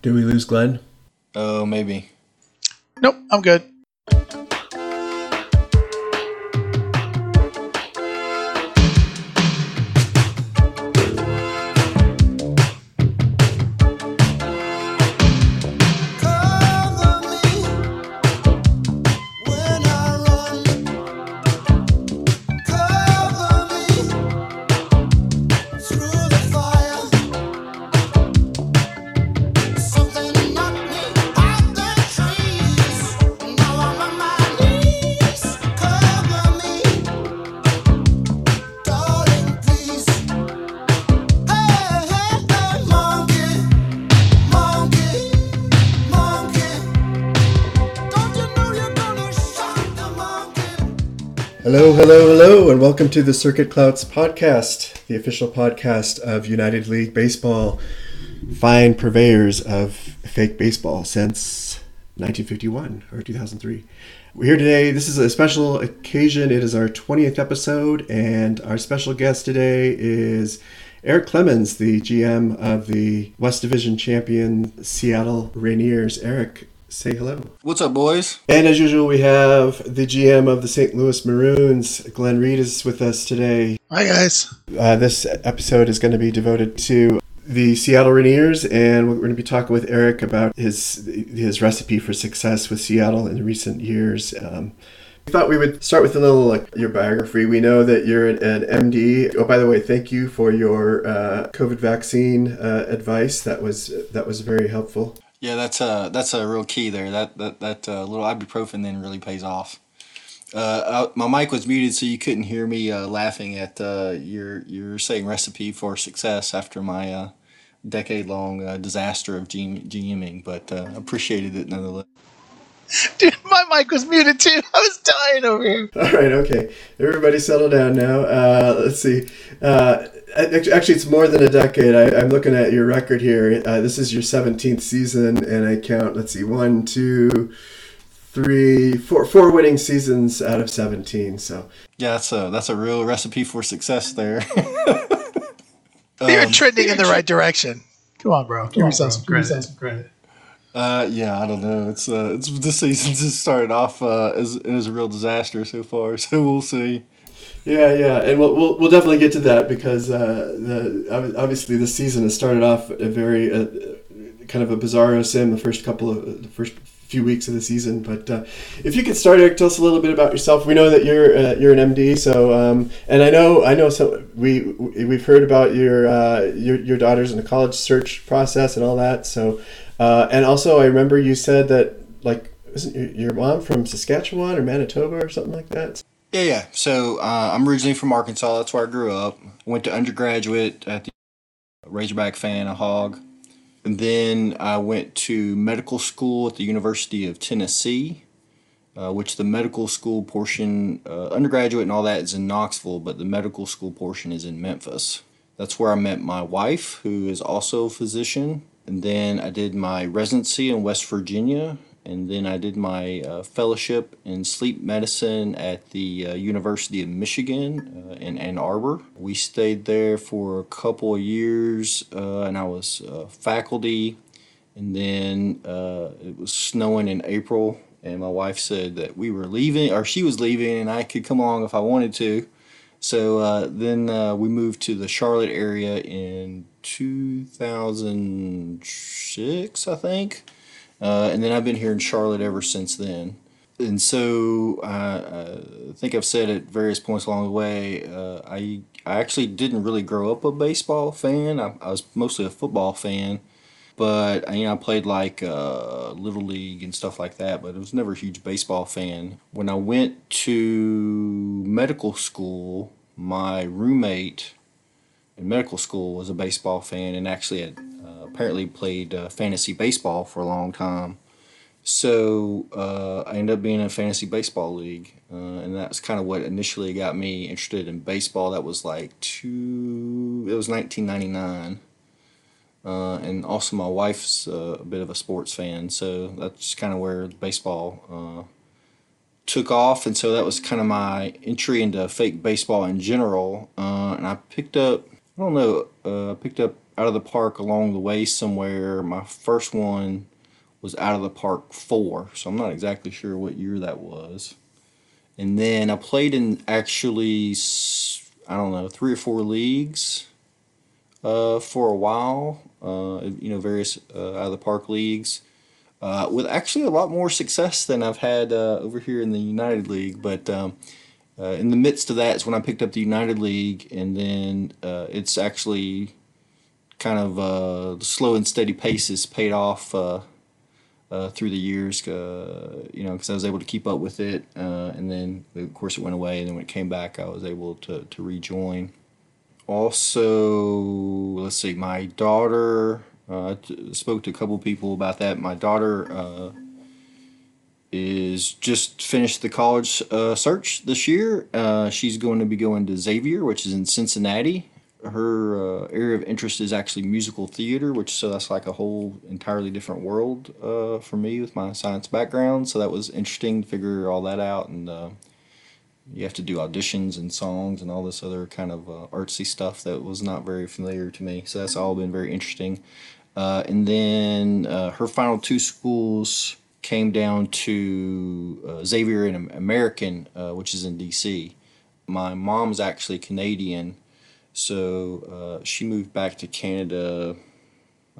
Do we lose Glenn? Oh, maybe. Nope, I'm good. Welcome to the Circuit Clouts podcast, the official podcast of United League Baseball, fine purveyors of fake baseball since 1951 or 2003. We're here today. This is a special occasion. It is our 20th episode, and our special guest today is Eric Clemons, the GM of the West Division champion Seattle Rainiers. Eric, say hello. What's up, boys? And as usual, we have the GM of the St. Louis Maroons, Glenn Reed, is with us today. Hi, guys. Uh, this episode is going to be devoted to the Seattle Rainiers, and we're going to be talking with Eric about his his recipe for success with Seattle in recent years. Um, we thought we would start with a little like your biography. We know that you're an, an MD. Oh, by the way, thank you for your uh, COVID vaccine uh, advice. That was that was very helpful. Yeah, that's a that's a real key there. That that that uh, little ibuprofen then really pays off. Uh, my mic was muted, so you couldn't hear me uh, laughing at uh, your your saying recipe for success after my uh, decade long uh, disaster of G- GMing, but uh, appreciated it nonetheless. Dude, my mic was muted too. I was dying over here. All right, okay. Everybody settle down now. Uh, let's see. Actually, it's more than a decade. I, am looking at your record here. Uh, this is your 17th season, and I count, let's see, one, two, three, four, four winning seasons out of 17. So Yeah, that's a, that's a real recipe for success there. You're um, trending in the right direction. Come on, bro. Give yourself some credit. Some credit. Uh, yeah, I don't know. It's uh, it's this season just started off uh, as as a real disaster so far. So we'll see. Yeah, yeah, and we'll we'll, we'll definitely get to that because uh, the obviously the season has started off a very uh, kind of a bizarro sim the first couple of the first few weeks of the season. But uh, if you could start, Eric, tell us a little bit about yourself. We know that you're uh, you're an MD, so um, and I know I know some we we've heard about your uh, your your daughters in the college search process and all that. So uh, and also, I remember you said that like isn't your mom from Saskatchewan or Manitoba or something like that? Yeah, yeah. So uh, I'm originally from Arkansas. That's where I grew up. Went to undergraduate at the Razorback fan, a hog. And then I went to medical school at the University of Tennessee, uh, which the medical school portion, uh, undergraduate and all that is in Knoxville, but the medical school portion is in Memphis. That's where I met my wife, who is also a physician. And then I did my residency in West Virginia. And then I did my uh, fellowship in sleep medicine at the uh, University of Michigan uh, in Ann Arbor. We stayed there for a couple of years, uh, and I was uh, faculty. And then uh, it was snowing in April, and my wife said that we were leaving, or she was leaving, and I could come along if I wanted to. So then we moved to the Charlotte area in 2006, I think. Uh, and then I've been here in Charlotte ever since then. And so I think I've said at various points along the way, uh, I, I actually didn't really grow up a baseball fan. I, I was mostly a football fan but you know I played like uh, little league and stuff like that, but I was never a huge baseball fan. When I went to medical school, my roommate in medical school was a baseball fan and actually had uh, apparently played uh, fantasy baseball for a long time. So uh, I ended up being in a fantasy baseball league, uh, and that's kind of what initially got me interested in baseball. That was like two. It was 1999 uh, and also, my wife's uh, a bit of a sports fan, so that's kind of where baseball uh, took off. And so that was kind of my entry into fake baseball in general. And I picked up, I don't know, I picked up out of the park along the way somewhere. My first one was out of the park four, so I'm not exactly sure what year that was. And then I played in actually, I don't know, three or four leagues uh, for a while. Uh, you know, various uh, out of the park leagues. Uh, with actually a lot more success than I've had uh, over here in the United League. But um, uh, in the midst of that is when I picked up the United League, and then it's actually kind of the slow and steady pace has paid off uh, through the years, uh, you know, because I was able to keep up with it. Uh, and then, of course, it went away. And then when it came back, I was able to, to rejoin. Also, let's see, my daughter, uh, I t- spoke to a couple people about that. My daughter uh, is just finished the college uh, search this year. she's going to be going to Xavier, which is in Cincinnati her uh, area of interest is actually musical theater, which so that's like a whole entirely different world uh, for me with my science background. So that was interesting to figure all that out, and uh, you have to do auditions and songs and all this other kind of uh, artsy stuff that was not very familiar to me. So that's all been very interesting. Uh, and then uh, her final two schools came down to Xavier and American, which is in D.C. My mom's actually Canadian so uh, she moved back to Canada,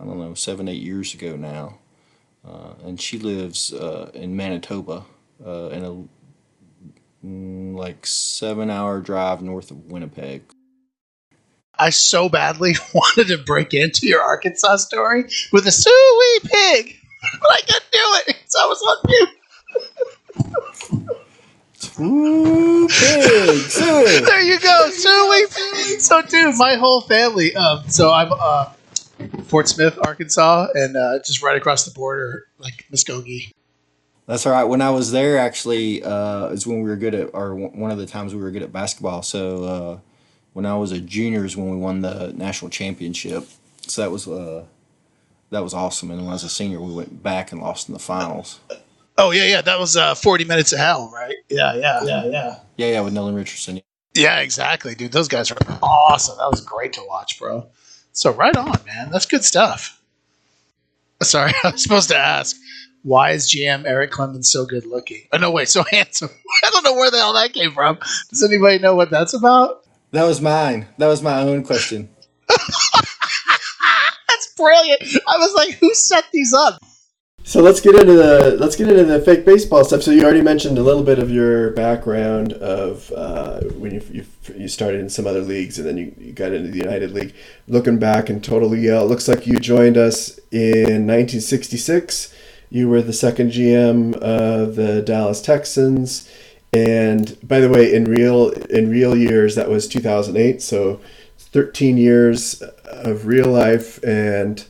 I don't know, seven, eight years ago now. Uh, and she lives uh, in Manitoba uh, in a mm, like seven hour drive north of Winnipeg. I so badly wanted to break into your Arkansas story with a suey pig, but I couldn't do it. So I was on mute. Two pigs. there you go, pigs. So, dude, my whole family. Um, so I'm uh, Fort Smith, Arkansas, and uh, just right across the border, like Muskogee. That's all right. When I was there, actually, uh, is when we were good at, or one of the times we were good at basketball. So uh, when I was a junior is when we won the national championship. So that was uh, that was awesome. And when I was a senior, we went back and lost in the finals. Oh yeah, yeah. That was uh, forty minutes of hell, right? Yeah, yeah, yeah, yeah. Yeah, yeah, with Nolan Richardson. Yeah, exactly, dude. Those guys are awesome. That was great to watch, bro. So right on, man. That's good stuff. Sorry, I was supposed to ask. Why is GM Eric Clemons so good looking? Oh no, wait, so handsome. I don't know where the hell that came from. Does anybody know what that's about? That was mine. That was my own question. that's brilliant. I was like, who set these up? So let's get into the let's get into the fake baseball stuff. So you already mentioned a little bit of your background of uh, when you, you, you started in some other leagues and then you, you got into the United League. Looking back and totally, it looks like you joined us in 1966. You were the second GM of the Dallas Texans, and by the way, in real in real years that was 2008. So 13 years of real life and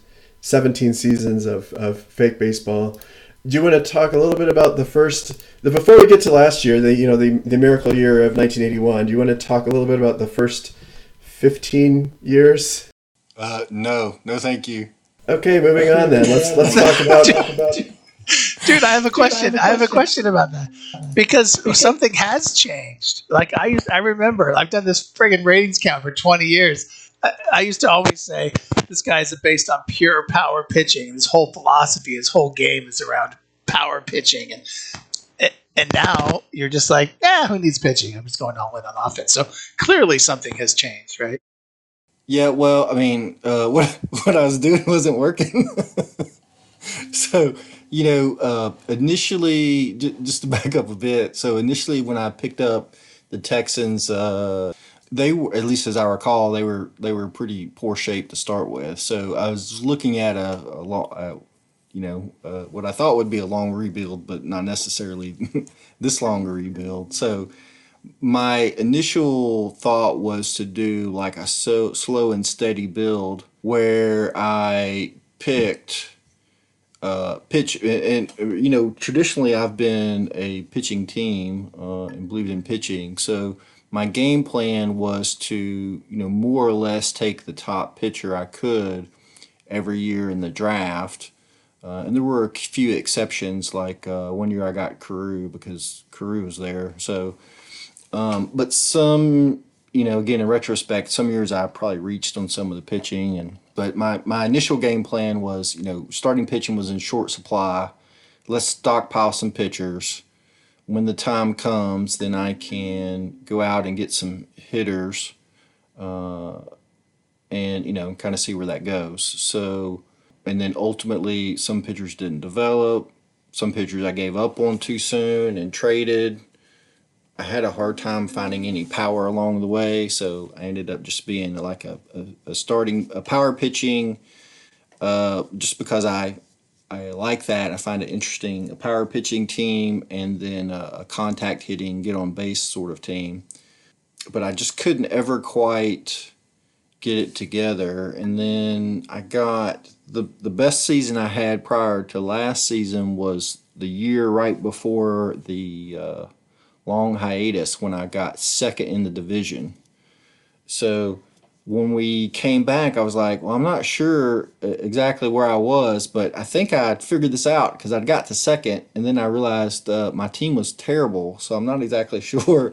17 seasons of, of fake baseball. Do you want to talk a little bit about the first, the before we get to last year, the you know the, the miracle year of 1981? Do you want to talk a little bit about the first 15 years? Uh, no, no, thank you. Okay, moving on then. Let's let's talk about. talk about Dude, I have a question. I have a question about that because something has changed. Like I used, I remember I've done this friggin' ratings count for 20 years I, I used to always say this guy is based on pure power pitching. His whole philosophy, his whole game is around power pitching, and and now you're just like, yeah, who needs pitching? I'm just going all in on offense. So clearly something has changed, right? Yeah, well, I mean, uh, what what I was doing wasn't working. so you know, uh, initially, j- just to back up a bit. So initially, when I picked up the Texans. Uh, they were at least as I recall they were they were pretty poor shape to start with. So I was looking at a, a you know, uh, what I thought would be a long rebuild, but not necessarily this long rebuild. So my initial thought was to do like a so slow and steady build where I picked uh, pitch and, and, you know traditionally I've been a pitching team uh, and believed in pitching so my game plan was to, you know, more or less take the top pitcher I could every year in the draft. Uh, and there were a few exceptions, like uh, one year I got Carew because Carew was there. So, um, but some, you know, again in retrospect, some years I probably reached on some of the pitching, and But my, my initial game plan was, you know, starting pitching was in short supply. Let's stockpile some pitchers. When the time comes, then I can go out and get some hitters, uh, and you know, kind of see where that goes. So, and then ultimately, some pitchers didn't develop. Some pitchers I gave up on too soon and traded. I had a hard time finding any power along the way, so I ended up just being like a, a, a starting a power pitching, uh, just because I I like that. I find it interesting. A power pitching team and then a, a contact hitting, get on base sort of team. But I just couldn't ever quite get it together. And then I got the the best season I had prior to last season was the year right before the uh, long hiatus when I got second in the division. So when we came back, I was like, well, I'm not sure uh, exactly where I was, but I think I figured this out because I'd got to second, and then I realized uh, my team was terrible. So I'm not exactly sure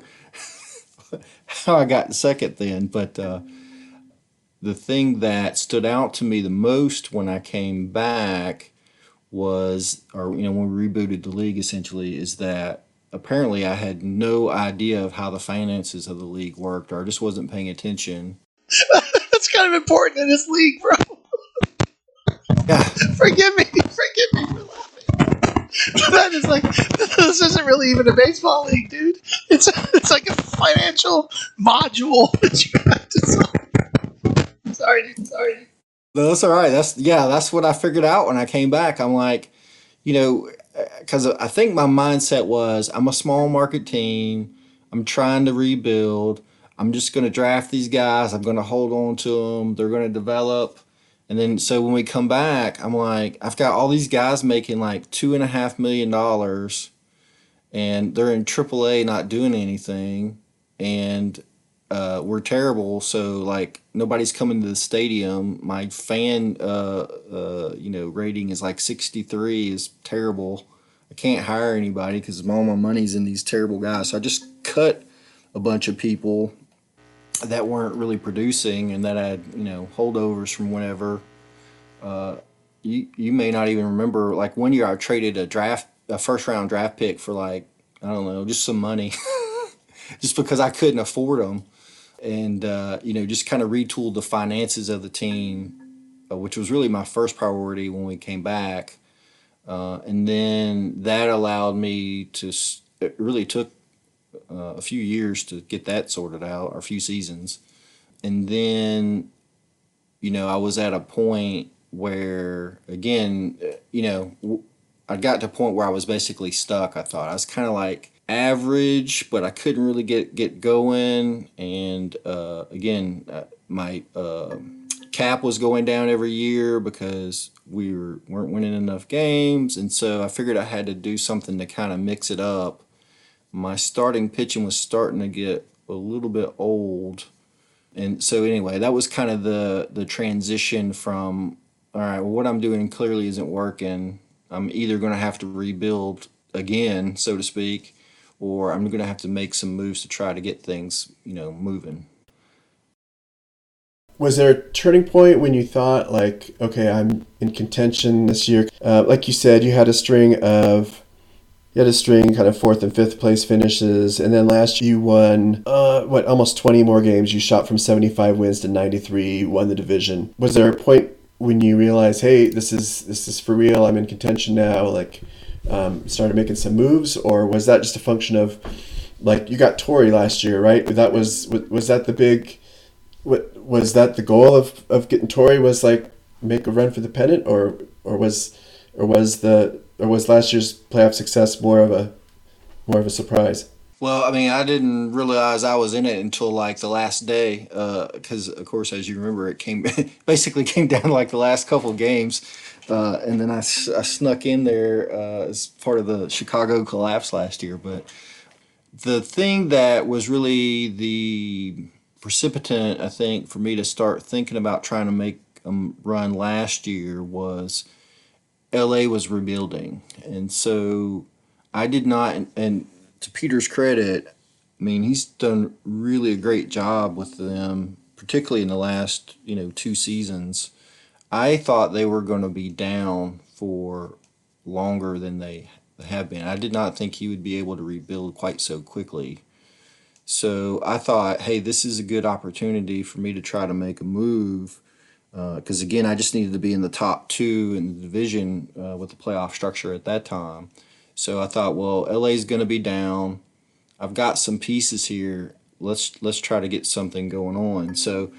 how I got to second then. But uh, the thing that stood out to me the most when I came back was, or you know, when we rebooted the league, essentially, is that apparently I had no idea of how the finances of the league worked, or I just wasn't paying attention. That's kind of important in this league, bro. Yeah. forgive me, forgive me for laughing. That is like this isn't really even a baseball league, dude. It's it's like a financial module that you have to solve. Sorry, dude. Sorry. No, that's all right. That's yeah, that's what I figured out when I came back. I'm like, you know, because I think my mindset was I'm a small market team. I'm trying to rebuild. I'm just going to draft these guys. I'm going to hold on to them. They're going to develop. And then, so when we come back, I'm like, I've got all these guys making like two and a half million dollars, and they're in AAA not doing anything, and uh, we're terrible. So like nobody's coming to the stadium. My fan, uh, uh, you know, rating is like 63 is terrible. I can't hire anybody because all my money's in these terrible guys. So I just cut a bunch of people that weren't really producing and that had you know holdovers from whenever. Uh, you you may not even remember like one year I traded a draft a first round draft pick for like I don't know just some money, just because I couldn't afford them, and uh, you know just kind of retooled the finances of the team, uh, which was really my first priority when we came back, uh, and then that allowed me to it really took uh, a few years to get that sorted out, or a few seasons. And then, you know, I was at a point where, again, you know, I got to a point where I was basically stuck. I thought I was kind of like average, but I couldn't really get get going. And uh, again, uh, my uh, cap was going down every year because we were, weren't winning enough games, and so I figured I had to do something to kind of mix it up my starting pitching was starting to get a little bit old. And so anyway, that was kind of the the transition from all right, well what I'm doing clearly isn't working. I'm either going to have to rebuild again, so to speak, or I'm going to have to make some moves to try to get things, you know, moving. Was there a turning point when you thought like, okay, I'm in contention this year? Uh, like you said, you had a string of you had a string kind of fourth and fifth place finishes and then last year you won uh, what almost 20 more games. You shot from 75 wins to 93 won the division. Was there a point when you realized hey this is this is for real i'm in contention now like um, started making some moves? Or was that just a function of like you got Torey last year right? That was was that the big what was that the goal of, of getting Torey was like make a run for the pennant? Or or was or was the or was last year's playoff success more of a more of a surprise? Well, I mean, I didn't realize I was in it until like the last day, because uh, of course, as you remember, it came basically came down like the last couple games, uh, and then I, I snuck in there uh, as part of the Chicago collapse last year. But the thing that was really the precipitant, I think, for me to start thinking about trying to make a run last year was LA was rebuilding, and so I did not. And, to Peter's credit, I mean he's done really a great job with them, particularly in the last you know two seasons. I thought they were going to be down for longer than they have been. I did not think he would be able to rebuild quite so quickly. So I thought, hey, this is a good opportunity for me to try to make a move. Because uh, again, I just needed to be in the top two in the division uh, with the playoff structure at that time. So I thought, well, LA's going to be down. I've got some pieces here. Let's let's try to get something going on. So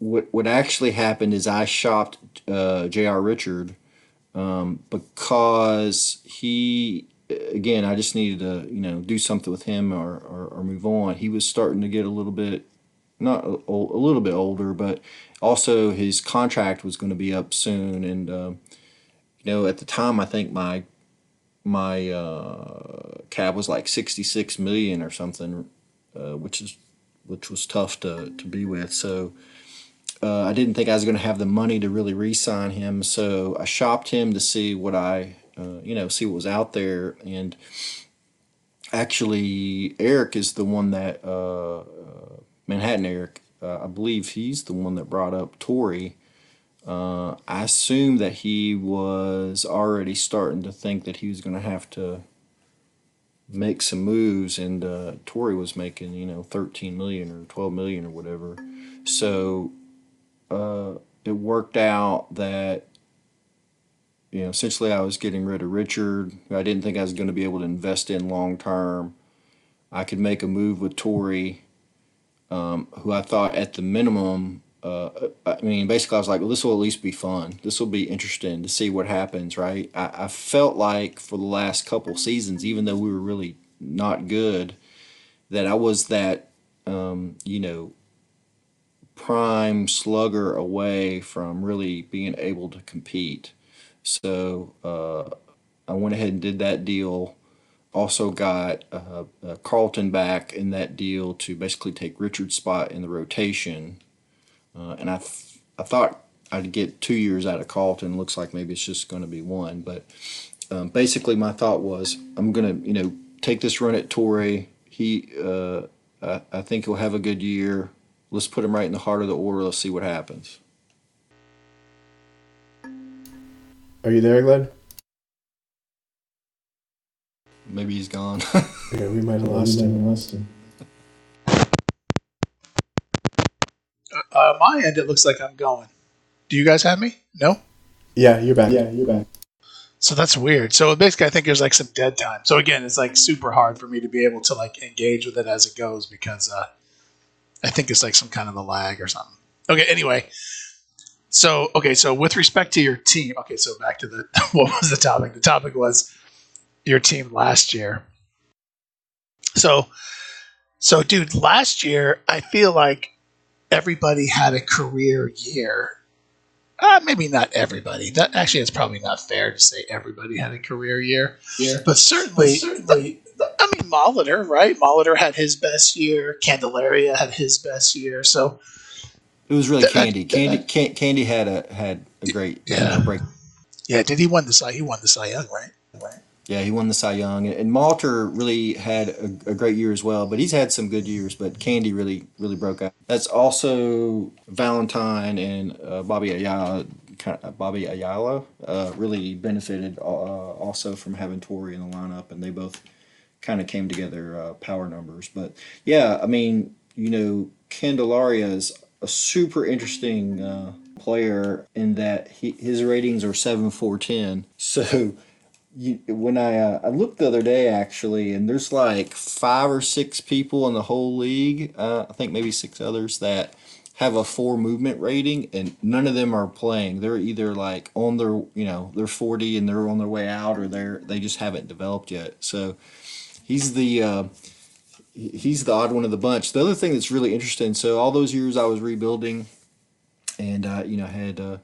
what what actually happened is I shopped uh, J.R. Richard um, because he again I just needed to you know do something with him or, or, or move on. He was starting to get a little bit not a, a little bit older, but also his contract was going to be up soon, and uh, you know at the time I think my my uh, cap was like sixty six million or something, uh, which is which was tough to to be with. So uh, I didn't think I was going to have the money to really re-sign him, so I shopped him to see what I, uh, you know, see what was out there. And actually, Eric is the one that uh, Manhattan Eric. Uh, I believe he's the one that brought up Torrey. Uh, I assume that he was already starting to think that he was going to have to make some moves, and uh, Torrey was making you know 13 million or 12 million or whatever. So uh, it worked out that you know essentially I was getting rid of Richard, I didn't think I was going to be able to invest in long term. I could make a move with Torrey, um, who I thought at the minimum. Uh, I mean, basically, I was like, well, this will at least be fun. This will be interesting to see what happens, right? I, I felt like for the last couple seasons, even though we were really not good, that I was that, um, you know, prime slugger away from really being able to compete. So uh, I went ahead and did that deal. Also got uh, uh, Carlton back in that deal to basically take Richard's spot in the rotation. Uh, and I, th- I thought I'd get two years out of Carlton. Looks like maybe it's just going to be one. But um, basically, my thought was I'm going to you know take this run at Torrey. He uh, I, I think he'll have a good year Let's put him right in the heart of the order. Let's see what happens. Are you there, Glenn? Maybe he's gone. yeah, we might have lost him. Lost him. Uh, my end, it looks like I'm going. Do you guys have me? No. Yeah, you're back. Yeah, you're back. So that's weird. So basically, I think there's like some dead time. So again, it's like super hard for me to be able to like engage with it as it goes because uh, I think it's like some kind of a lag or something. Okay, anyway. So, okay, so with respect to your team, okay, so back to the what was the topic? The topic was your team last year. So, so dude, last year I feel like everybody had a career year. Uh, maybe not everybody. That actually, it's probably not fair to say everybody had a career year. Yeah. But certainly, certainly I mean, Molitor, right? Molitor had his best year. Candelaria had his best year. So it was really Candy. Candy, Candy had a had a great yeah. break. Yeah, did he win the Cy? He won the Cy Young, right? Right. Yeah, he won the Cy Young, and Molitor really had a, a, great year as well. But he's had some good years. But Candy really, really broke out. That's also Valentine and uh, Bobby Ayala. Bobby Ayala uh, really benefited uh, also from having Tori in the lineup, and they both kind of came together uh, power numbers. But yeah, I mean, you know, Candelaria is a super interesting uh, player in that he, his ratings are seven four ten. So you, when I uh, I looked the other day actually, and there's like five or six people in the whole league. Uh, I think maybe six others that have a four movement rating and none of them are playing they're either like on their you know they're 40 and they're on their way out or they're they just haven't developed yet so he's the uh, he's the odd one of the bunch. The other thing that's really interesting. So all those years I was rebuilding, and uh, you know had uh,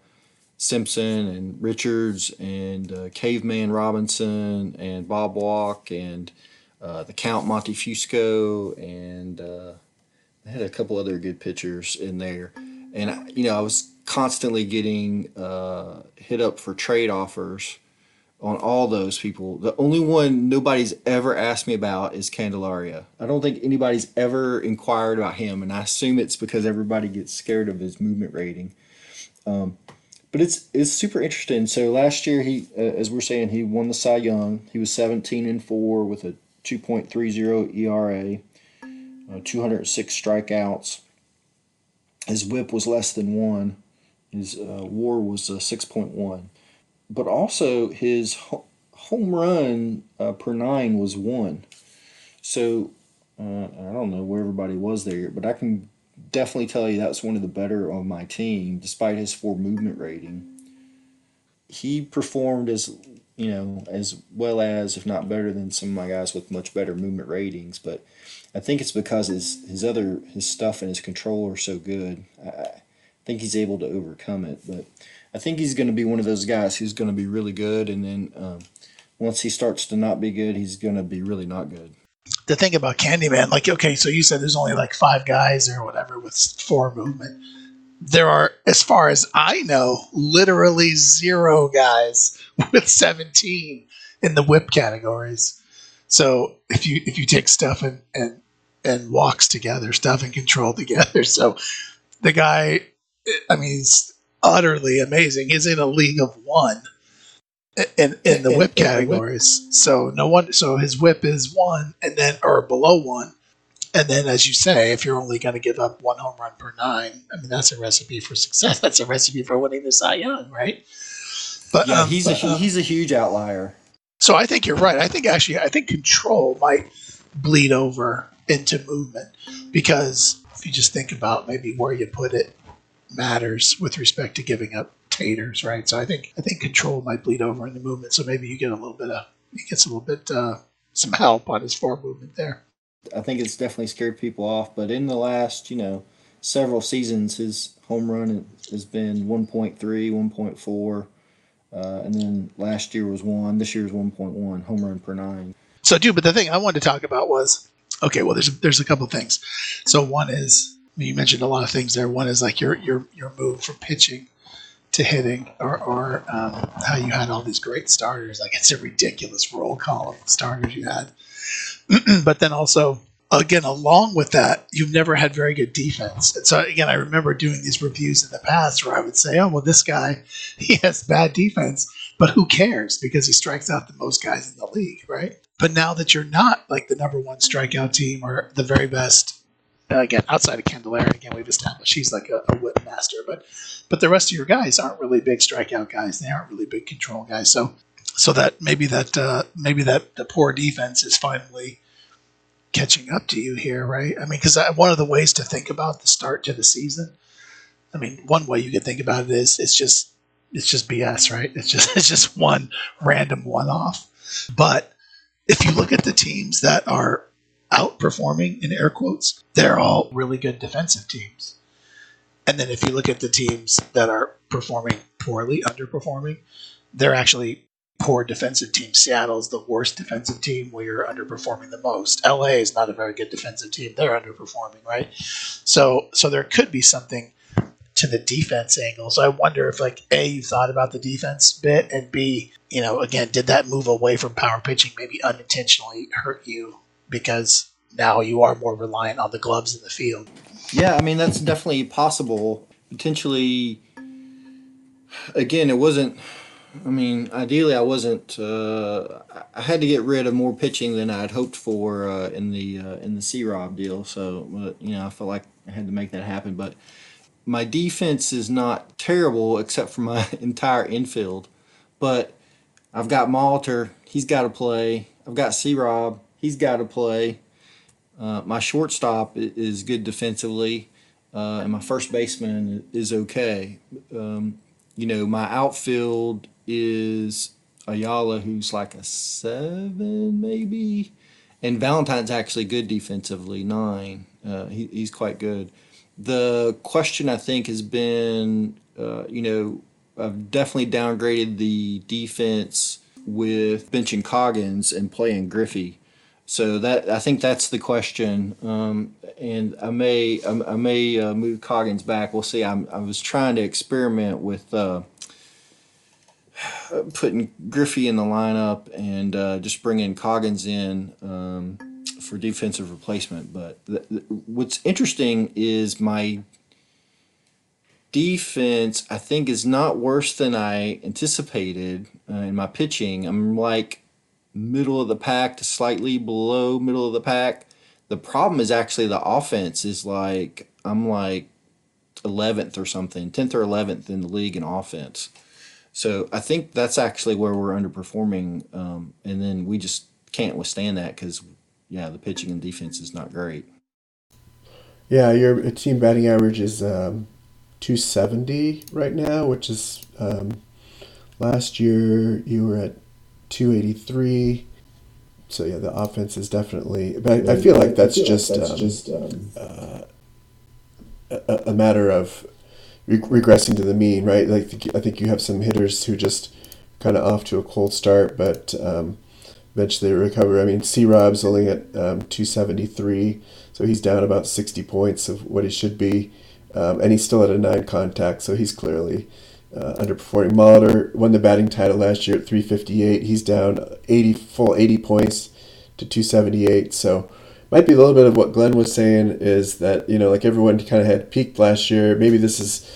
Simpson and Richards and uh, Caveman Robinson and Bob Walk and uh, the Count Montefusco and uh, I had a couple other good pitchers in there, and you know I was constantly getting uh, hit up for trade offers on all those people. The only one nobody's ever asked me about is Candelaria. I don't think anybody's ever inquired about him, and I assume it's because everybody gets scared of his movement rating. Um, but it's it's super interesting. So last year he, uh, as we're saying, he won the Cy Young. He was seventeen and four with a two point three zero ERA, uh, two hundred six strikeouts. His WHIP was less than one. His uh, WAR was uh, six point one, but also his ho- home run uh, per nine was one. So uh, I don't know where everybody was there, but I can definitely tell you that's one of the better on my team, despite his four movement rating. He performed as you know as well as, if not better than some of my guys with much better movement ratings. But I think it's because his his other his stuff and his control are so good. I, think he's able to overcome it. But I think he's going to be one of those guys who's going to be really good, and then um, once he starts to not be good, he's going to be really not good the thing about Candyman, like, okay, so you said there's only like five guys or whatever with four movement. There are, as far as I know, literally zero guys with 17 in the whip categories. So if you if you take stuff and and and walks together, stuff and control together, so the guy, I mean, he's utterly amazing. He's in a league of one in in the whip categories. So no one. So his whip is one, and then or below one, and then as you say, if you're only going to give up one home run per nine, I mean that's a recipe for success. That's a recipe for winning the Cy Young, right? But yeah, um, he's but, a uh, he's a huge outlier. So I think you're right. I think actually I think control might bleed over into movement because if you just think about maybe where you put it matters with respect to giving up taters, right? So I think I think control might bleed over in the movement. So maybe you get a little bit of he gets a little bit uh, some help on his forward movement there. I think it's definitely scared people off, but in the last you know several seasons, his home run has been 1.3, 1.4, uh, and then last year was one. This year was 1.1 home run per nine. So, dude, but the thing I wanted to talk about was okay. Well, there's there's a couple things. So one is you mentioned a lot of things there. One is like your your your move from pitching to hitting, or, or um, how you had all these great starters. Like it's a ridiculous roll call of starters you had. but then also, again, along with that, you've never had very good defense. And so again, I remember doing these reviews in the past where I would say, "Oh, well, this guy he has bad defense." But who cares? Because he strikes out the most guys in the league, right? But now that you're not like the number one strikeout team or the very best again, outside of Candelaria, again, we've established he's like a, a, whip master, but but the rest of your guys aren't really big strikeout guys. They aren't really big control guys. So so that maybe that uh, maybe that the poor defense is finally catching up to you here, right? I mean, because one of the ways to think about the start to the season, I mean, one way you could think about it is it's just it's just BS, right? It's just it's just one random one off. But if you look at the teams that are outperforming in air quotes, they're all really good defensive teams. And then if you look at the teams that are performing poorly, underperforming, they're actually poor defensive teams. Seattle's the worst defensive team where you're underperforming the most. LA is not a very good defensive team. They're underperforming, right? So so there could be something to the defense angle. So I wonder if like A, you thought about the defense bit and B, you know, again, did that move away from power pitching maybe unintentionally hurt you because now you are more reliant on the gloves in the field. Yeah, I mean that's definitely possible. Potentially, again, it wasn't. I mean, ideally, I wasn't. Uh, I had to get rid of more pitching than I had hoped for uh, in the uh, in the C Rob deal. So, but, you know, I felt like I had to make that happen. But my defense is not terrible except for my entire infield. But I've got Molitor. He's got to play. I've got C Rob he's got to play. Uh, my shortstop is good defensively, uh, and my first baseman is okay. Um, you know, my outfield is Ayala, who's like a seven, maybe, and Valentine's actually good defensively, nine. Uh, he, he's quite good. The question I think has been, uh, you know, I've definitely downgraded the defense with benching Coggins and playing Griffey. So that I think that's the question, um, and I may I, I may uh, move Coggins back. We'll see. I'm, i was trying to experiment with uh, putting Griffey in the lineup and uh, just bringing Coggins in um, for defensive replacement. But th- th- what's interesting is my defense, I think, is not worse than I anticipated uh, in my pitching. I'm like middle of the pack to slightly below middle of the pack. The problem is actually the offense is like I'm like 11th or something, 10th or 11th in the league in offense. So I think that's actually where we're underperforming, um, and then we just can't withstand that because yeah, the pitching and defense is not great. Yeah, your team batting average is um, 270 right now, which is um, last year you were at 283. So yeah, the offense is definitely. But I, I feel like that's just that's um, just um, uh, a, a, matter of regressing to the mean, right? Like I think you have some hitters who just kind of off to a cold start, but um, eventually recover. I mean, C. Rob's only at um, 273, so he's down about 60 points of what he should be, um, and he's still at a nine contact, so he's clearly uh, underperforming. Molitor won the batting title last year at 358. He's down 80 full 80 points to 278. So might be a little bit of what Glenn was saying is that you know like everyone kind of had peaked last year. Maybe this is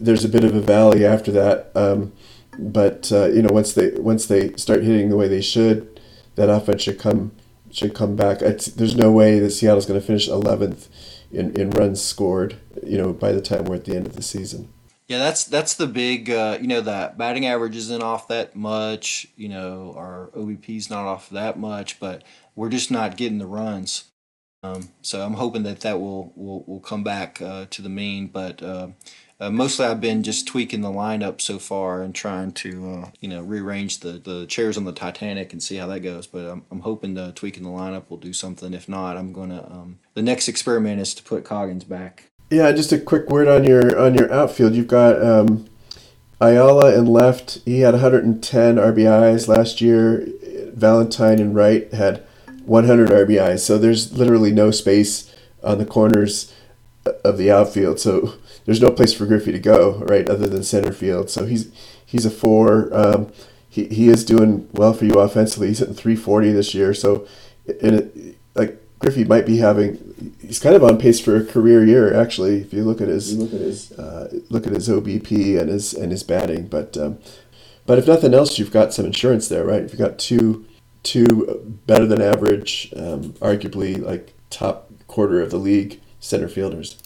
there's a bit of a valley after that. Um, but uh, you know once they once they start hitting the way they should, that offense should come should come back. It's, there's no way that Seattle's going to finish 11th in, in runs scored. You know by the time we're at the end of the season. Yeah, that's that's the big. Uh, you know that batting average isn't off that much. You know our OBP's not off that much, but we're just not getting the runs. Um, so I'm hoping that that will will, will come back uh, to the mean. But uh, uh, mostly I've been just tweaking the lineup so far and trying to uh, you know rearrange the, the chairs on the Titanic and see how that goes. But I'm, I'm hoping the tweaking the lineup will do something. If not, I'm gonna um, the next experiment is to put Coggins back. Yeah, just a quick word on your on your outfield. You've got um, Ayala and left. He had 110 RBIs last year. Valentine and right had 100 RBIs. So there's literally no space on the corners of the outfield. So there's no place for Griffey to go, right, other than center field. So he's he's a four. Um, he, he is doing well for you offensively. He's hitting 340 this year. So, it, like Griffey might be having, he's kind of on pace for a career year actually. If you look at his look at his uh, look at his OBP and his and his batting, but um, but if nothing else, you've got some insurance there, right? You've got two two better than average, um, arguably like top quarter of the league center fielders.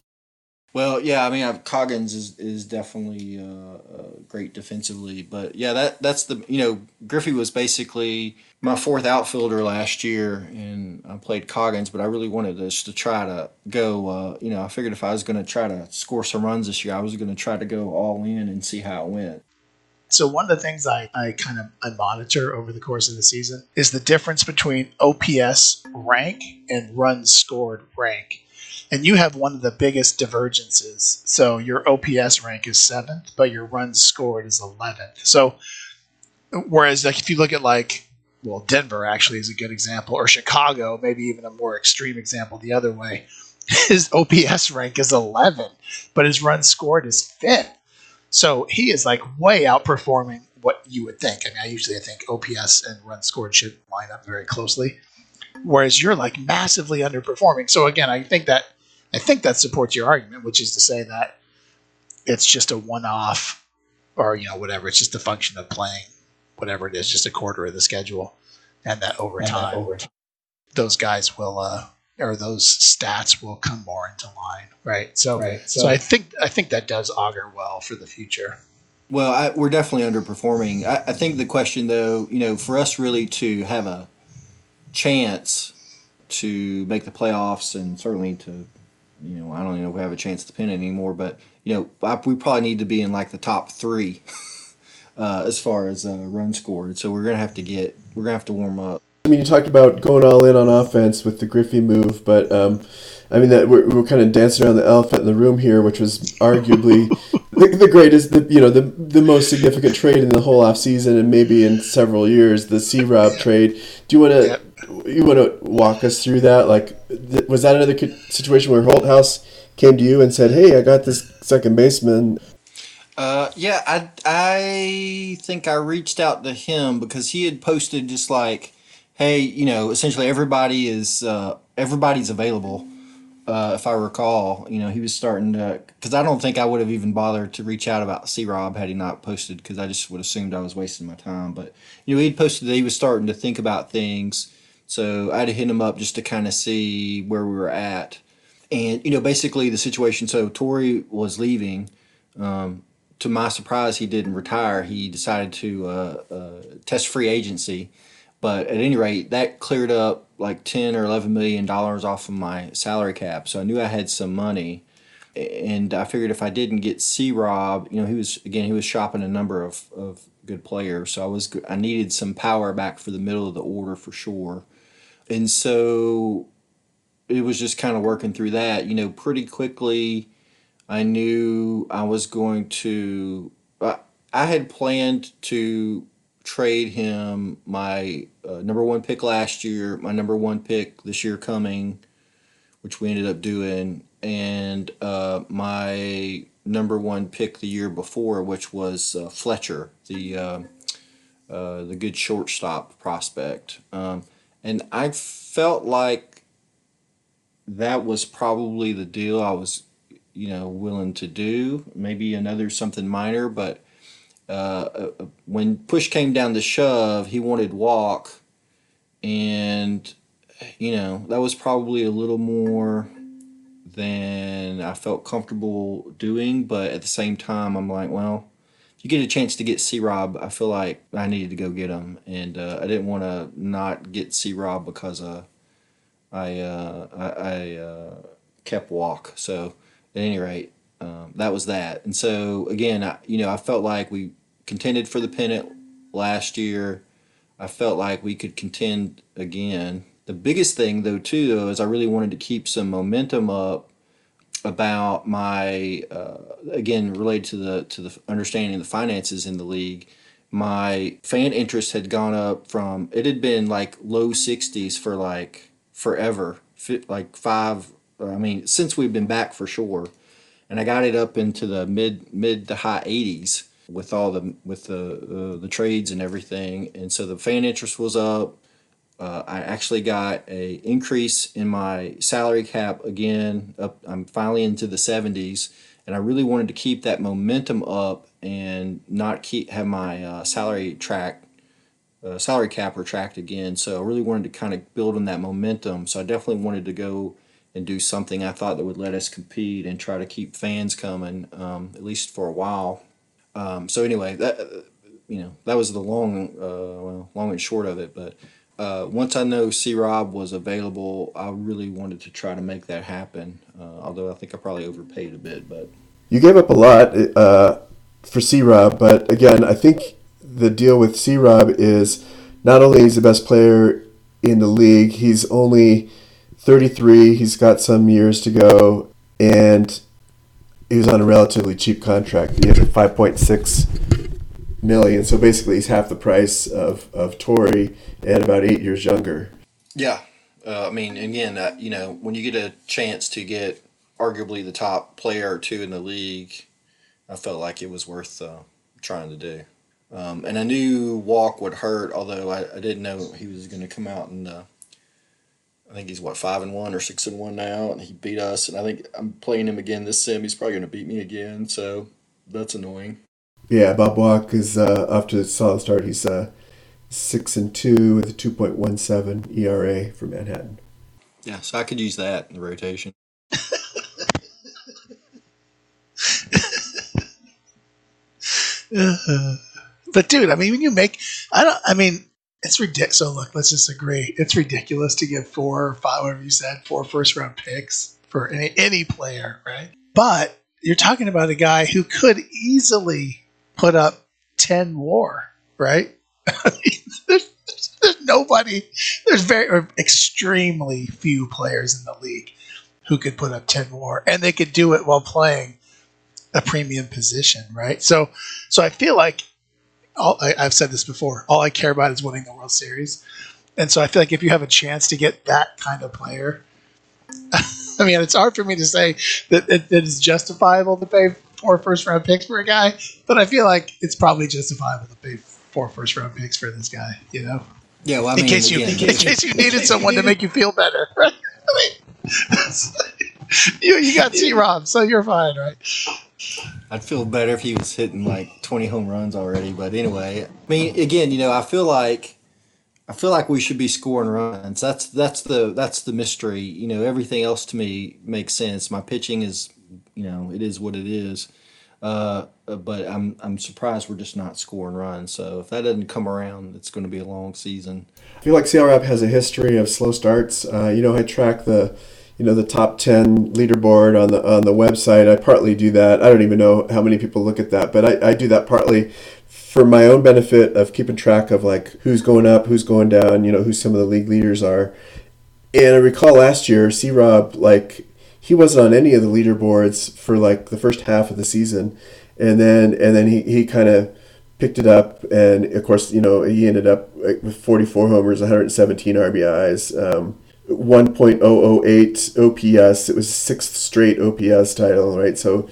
Well, yeah, I mean, Coggins is is definitely uh, uh, great defensively, but yeah, that that's the you know Griffey was basically my fourth outfielder last year, and I played Coggins, but I really wanted this to try to go. Uh, you know, I figured if I was going to try to score some runs this year, I was going to try to go all in and see how it went. So one of the things I, I kind of I monitor over the course of the season is the difference between OPS rank and runs scored rank. And you have one of the biggest divergences. So your OPS rank is seventh, but your runs scored is eleventh. So whereas like if you look at like well Denver actually is a good example, or Chicago, maybe even a more extreme example the other way. His OPS rank is 11, but his runs scored is fifth. So he is like way outperforming what you would think. I mean, I usually I think OPS and runs scored should line up very closely, whereas you're like massively underperforming. So again, I think that I think that supports your argument, which is to say that it's just a one-off, or you know whatever. It's just a function of playing whatever it is, just a quarter of the schedule, and that over time, over time those guys will uh, or those stats will come more into line, right? So, right. So, so I think I think that does augur well for the future. Well, I, we're definitely underperforming. I, I think the question, though, you know, for us really to have a chance to make the playoffs and certainly to, you know, I don't even know if we have a chance to pin it anymore, but you know, I, we probably need to be in like the top three uh, as far as uh, run scored. So we're gonna have to get, we're gonna have to warm up. I mean, you talked about going all in on offense with the Griffey move, but um, I mean that we're, we're kind of dancing around the elephant in the room here, which was arguably the, the greatest, the, you know, the the most significant trade in the whole off season and maybe in several years, the C Rob trade. Do you want to you want to walk us through that? Like, th- was that another situation where Holthouse came to you and said, "Hey, I got this second baseman"? Uh, yeah, I I think I reached out to him because he had posted just like hey, you know, essentially everybody is uh, everybody's available uh, if I recall, you know, he was starting to because I don't think I would have even bothered to reach out about C Rob had he not posted because I just would have assumed I was wasting my time. But you know, he'd posted that he was starting to think about things, so I had to hit him up just to kind of see where we were at, and you know, basically the situation. So Tori was leaving. Um, to my surprise, he didn't retire. He decided to uh, uh, test free agency but at any rate, that cleared up like ten or eleven million dollars off of my salary cap. So I knew I had some money, and I figured if I didn't get C Rob, you know, he was again he was shopping a number of, of good players. So I was I needed some power back for the middle of the order for sure, and so it was just kind of working through that. You know, pretty quickly, I knew I was going to. I I had planned to trade him my uh, number one pick last year, my number one pick this year coming, which we ended up doing, and uh, my number one pick the year before, which was uh, Fletcher, the uh, uh, the good shortstop prospect. Um, and I felt like that was probably the deal I was, you know, willing to do. Maybe another something minor, but uh, uh, when push came down to shove, he wanted walk, and you know that was probably a little more than I felt comfortable doing. But at the same time, I'm like, well, you get a chance to get C Rob, I feel like I needed to go get him, and uh, I didn't want to not get C Rob because uh, I uh, I, I uh, kept walk. So at any rate, um, that was that. And so again, I, you know, I felt like we contended for the pennant last year. I felt like we could contend again. The biggest thing, though, too, though, is I really wanted to keep some momentum up about my uh, again related to the to the understanding the finances in the league. My fan interest had gone up from it had been like low 60s for like forever, like five. I mean, since we've been back for sure and I got it up into the mid mid to high 80s with all the with the uh, the trades and everything, and so the fan interest was up. Uh, I actually got a increase in my salary cap again. Up, I'm finally into the 70s, and I really wanted to keep that momentum up and not keep have my uh, salary track uh, salary cap retract again. So I really wanted to kind of build on that momentum. So I definitely wanted to go and do something I thought that would let us compete and try to keep fans coming, um, at least for a while. Um, so anyway, that you know that was the long, uh, well, long and short of it. But uh, once I know C Rob was available, I really wanted to try to make that happen. Uh, although I think I probably overpaid a bit, but you gave up a lot uh, for C Rob. But again, I think the deal with C Rob is not only he's the best player in the league, he's only 33. He's got some years to go, and he was on a relatively cheap contract. He has a 5.6 million. So basically, he's half the price of of Torey and about eight years younger. Yeah, uh, I mean, again, uh, you know, when you get a chance to get arguably the top player or two in the league, I felt like it was worth uh, trying to do. Um, and I knew walk would hurt, although I, I didn't know he was going to come out and I think he's what five and one or six and one now, and he beat us. And I think I'm playing him again this sim. He's probably going to beat me again, so that's annoying. Yeah, Bob Walk is uh, off to a solid start. He's uh, six and two with a two point one seven ERA for Manhattan. Yeah, so I could use that in the rotation. but dude, I mean, when you make, I don't, I mean, it's ridiculous. So look, let's just agree. It's ridiculous to give four or five, whatever you said, four first round picks for any any player, right? But you're talking about a guy who could easily put up ten more, right? there's, there's nobody. There's very extremely few players in the league who could put up ten more, and they could do it while playing a premium position, right? So, so I feel like all, I, have said this before. All I care about is winning the World Series, and so I feel like if you have a chance to get that kind of player, I mean, it's hard for me to say that it, it is justifiable to pay four first round picks for a guy, but I feel like it's probably justifiable to pay four first round picks for this guy. You know. Yeah, well, I in mean, case you again, in case you needed someone to make you feel better, right? I mean, you you got C Rob, so you're fine, right? I'd feel better if he was hitting like 20 home runs already. But anyway, I mean, again, you know, I feel like I feel like we should be scoring runs. That's that's the that's the mystery. You know, everything else to me makes sense. My pitching is, you know, it is what it is. Uh, but I'm I'm surprised we're just not scoring runs. So if that doesn't come around, it's going to be a long season. I feel like C Rob has a history of slow starts. Uh, you know, I track the you know the top 10 leaderboard on the on the website i partly do that i don't even know how many people look at that but i, I do that partly for my own benefit of keeping track of like who's going up who's going down you know who some of the league leaders are and i recall last year c rob like he wasn't on any of the leaderboards for like the first half of the season and then and then he, he kind of picked it up and of course you know he ended up with 44 homers 117 rbis um, 1.008 OPS. It was sixth straight OPS title, right? So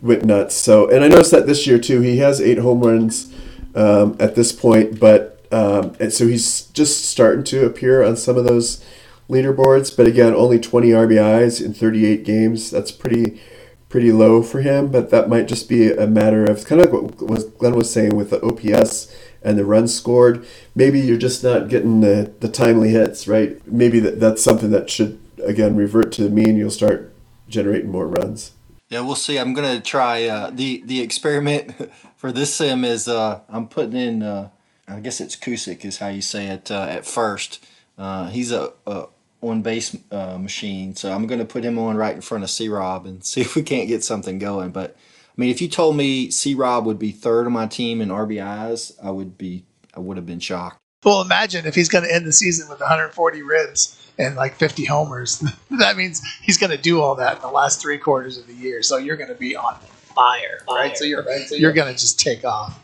went nuts. So and I noticed that this year too. He has eight home runs um, at this point, but um, and so he's just starting to appear on some of those leaderboards. But again, only 20 RBIs in 38 games. That's pretty pretty low for him. But that might just be a matter of kind of what Glenn was saying with the OPS and the runs scored. Maybe you're just not getting the, the timely hits, right? Maybe that, that's something that should, again, revert to the mean. You'll start generating more runs. Yeah, we'll see. I'm gonna try uh, the the experiment for this sim is uh, I'm putting in uh, I guess it's Cusick is how you say it uh, at first. Uh, he's a, a on base uh, machine, so I'm gonna put him on right in front of C Rob and see if we can't get something going. But I mean, if you told me C Rob would be third on my team in RBIs, I would be I would have been shocked. Well, imagine if he's going to end the season with 140 ribs and like 50 homers. that means he's going to do all that in the last three quarters of the year. So you're going to be on fire, right? So you're right? so you're going to just take off.